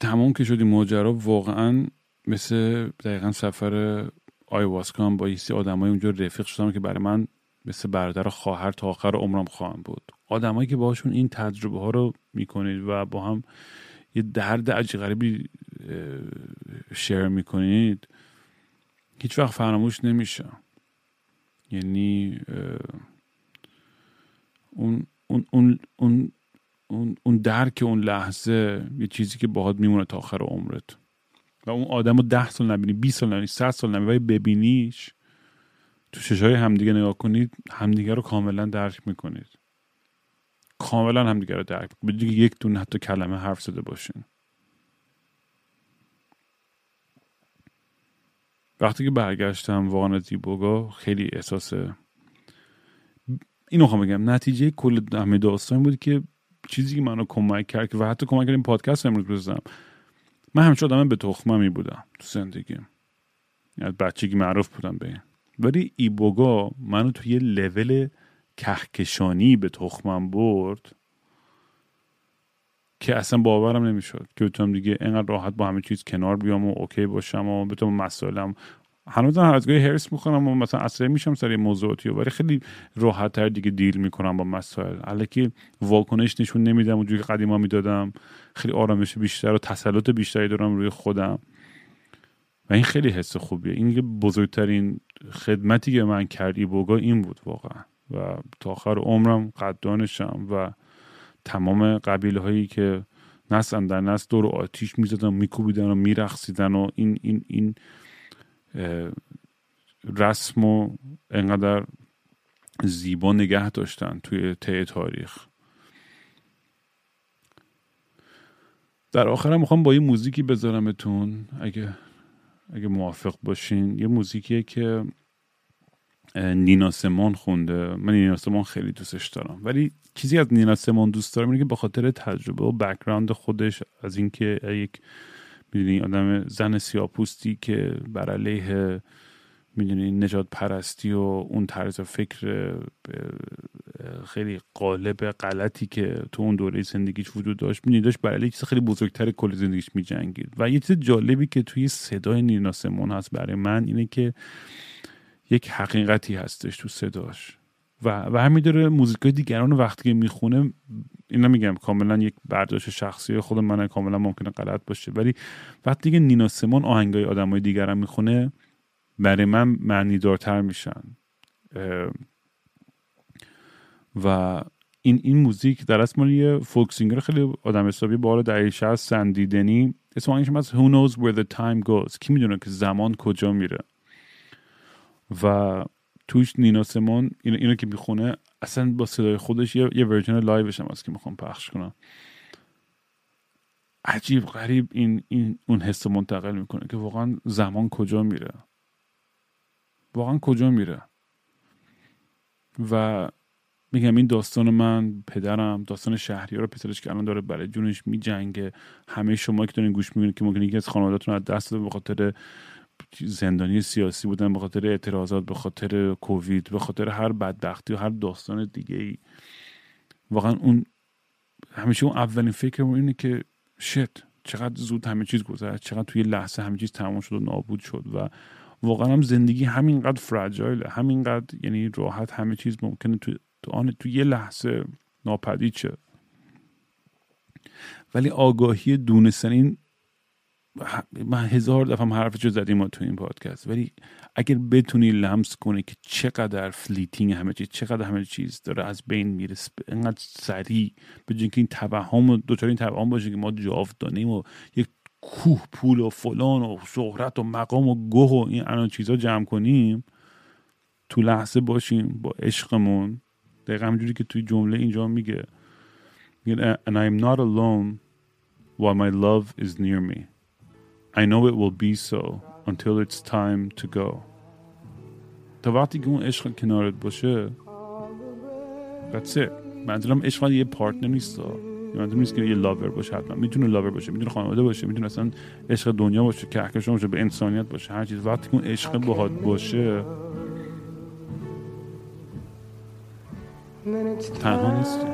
Speaker 2: تمام که شدی ماجرا واقعا مثل دقیقا سفر آیواسکان با یه آدمای اونجا رفیق شدم که برای من مثل برادر و خواهر تا آخر عمرم خواهم بود. آدمایی که باشون این تجربه ها رو می‌کنید و با هم یه درد عجیب غریبی شیر می‌کنید هیچ وقت فراموش نمیشه. یعنی اون اون اون اون اون اون درک اون لحظه یه چیزی که باهات میمونه تا آخر عمرت. و اون آدم رو ده سال نبینی 20 سال نبینی 100 سال نبینی ببینیش تو چشای همدیگه نگاه کنید همدیگه رو کاملا درک می‌کنید. کاملا همدیگه رو درک که یک دونه حتی کلمه حرف زده باشین. وقتی که برگشتم واقعا از ایبوگا خیلی احساس اینو خواهم بگم نتیجه کل همه داستان بود که چیزی که منو کمک کرد و حتی کمک کرد این پادکست امروز بزنم. من همیشه آدم به تخممی بودم تو زندگیم. از بچگی معروف بودم به این. ولی ایبوگا منو توی یه لول کهکشانی به تخمم برد که اصلا باورم نمی‌شد که بتونم دیگه اینقدر راحت با همه چیز کنار بیام و اوکی باشم و بتونم مسائلم هنوز هر از هرس می‌کنم و مثلا اصلا میشم سر موضوعاتی ولی خیلی راحت تر دیگه دیل می‌کنم با مسائل. الکی واکنش نشون نمیدم اونجوری که قدیما می‌دادم. خیلی آرامش بیشتر و تسلط بیشتری دارم روی خودم. و این خیلی حس خوبیه. این بزرگترین خدمتی که من کردی بوگا این بود واقعا. و تا آخر عمرم قدانشم و تمام قبیله هایی که نسل در نسل دور آتیش می‌زدن میکوبیدن و میرخصیدن و این این این رسم و انقدر زیبا نگه داشتن توی طی تاریخ. در آخرم می‌خوام با یه موزیکی بذارمتون. اگه اگه موافق باشین یه موزیکیه که نینا سمون خونده. من نینا سمون خیلی دوستش دارم. ولی چیزی از نینا سمون دوست دارم اینه که به خاطر تجربه و بکراند خودش از اینکه یک می‌دونی آدم زن سیاپوستی که بر علیه می‌دونی نجات پرستی و اون طرز فکر خیلی قالب غلطی که تو اون دوره زندگیش وجود داشت. می‌دونی داشت بر علیه چیز خیلی بزرگتر کل زندگیش میجنگید. و یه چیز جالبی که توی صدای نینا سمون هست برای من اینه که یک حقیقتی هستش تو صداش. و و همینطور موزیکای دیگران وقتی که می‌خونه اینا میگم کاملا یک برداشت شخصی خود من کاملا ممکنه غلط باشه. ولی وقتی که نینا سمون آهنگای آدمای دیگران می‌خونه برای من معنی دارتر میشن و این این موزیک در اصل مال یه فولک سینگر خیلی آدم حسابی بالا دهه 60 سندیدنی. اسم آهنگش هست Who knows where the time goes. کی می‌دونه که زمان کجا میره. و توش نینا سمون اینو, اینو که می‌خونه اصلا با صدای خودش یه, یه version live ش هم هست که می‌خوام پخش کنم. عجیب غریب این, این اون حس منتقل می‌کنه که واقعا زمان کجا میره. واقعا کجا میره؟ و میگم این داستان من پدرم داستان شهریار پسرش که الان داره برای جونش میجنگه همه شما که دارین گوش می‌کنید که ممکن یکی از خانوادهتون از دست داده به خاطر زندانی سیاسی بودن به خاطر اعتراضات به خاطر کووید به خاطر هر بدبختی و هر داستان دیگه ای واقعا اون همیشه اون اولین فکر اینه که شت چقدر زود همه چیز گذشت چقدر توی لحظه همه چیز تمام شد و نابود شد و واقعا هم زندگی همینقدر فرجایله همینقدر یعنی راحت همه چیز ممکنه تو تو آن تو یه لحظه ناپدید شه. ولی آگاهی دونستن این من هزار دفعه حرفشو زدیم تو این پادکست. ولی اگر بتونی لمس کنی که چقدر fleeting همه چیز چقدر همه چیز داره از بین میره انقدر سریع به که این توهم و دچار این توهم باشه که ما جاودانیم و یک کوه پول و فلان و شهرت و مقام و گوه و این الان چیزا جمع کنیم تو لحظه باشیم با عشقمون. دقیقا همجوری که توی جمله اینجا میگه. and I am not alone while my love is near me. I know it will be so until it's time to go. تا وقتی که اون عشق کنارت باشه that's it. منظورم عشق یه پارتنر نیست. منظورم نیست که یه لاور باشه حتما. می‌تونه لاور باشه می‌تونه خانواده باشه می‌تونه اصلا عشق دنیا باشه که باشه به انسانیت باشه هر چیز. وقتی که اون عشق باهات باشه تنها نیستی.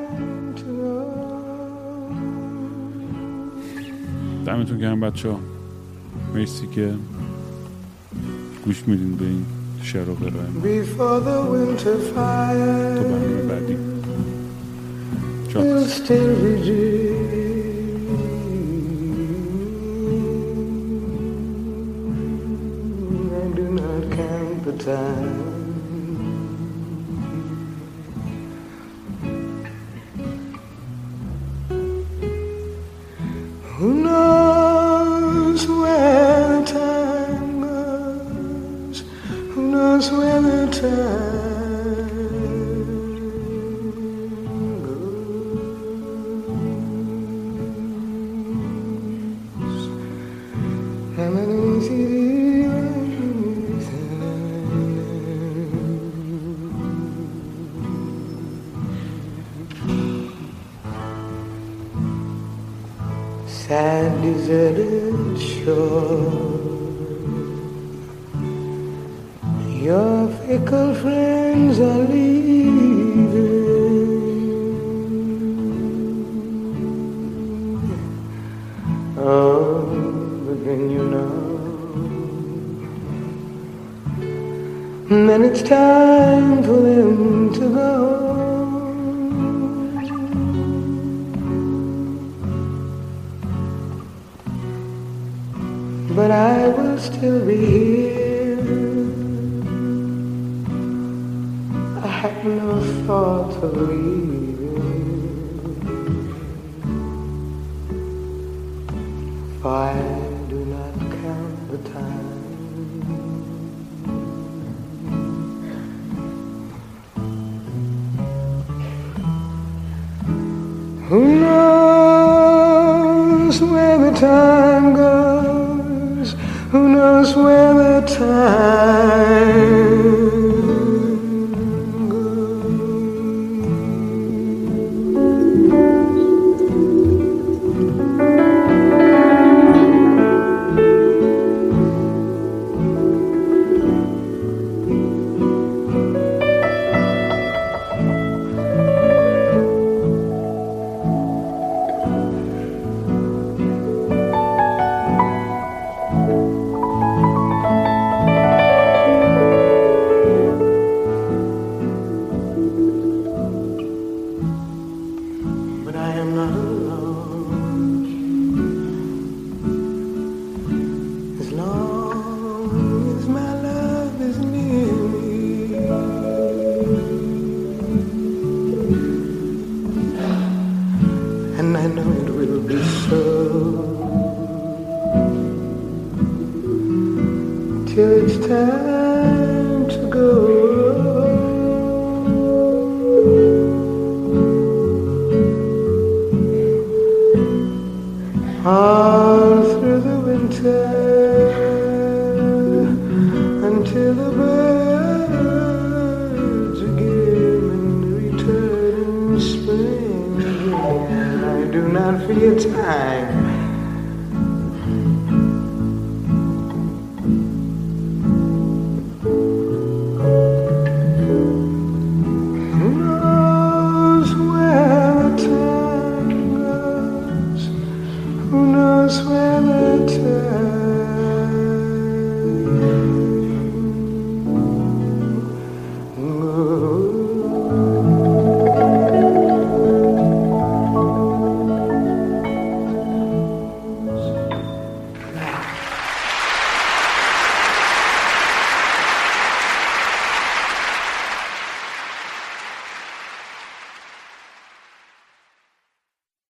Speaker 2: دمتون گرم بچه ها مرسی که گوش میدین به این شعر و قرائم تا برنامه بعدی. Sure. Will still redeem. I do not count the time. I will still be here. I had no thought of leaving. For I do not count the time. Who knows where the
Speaker 3: time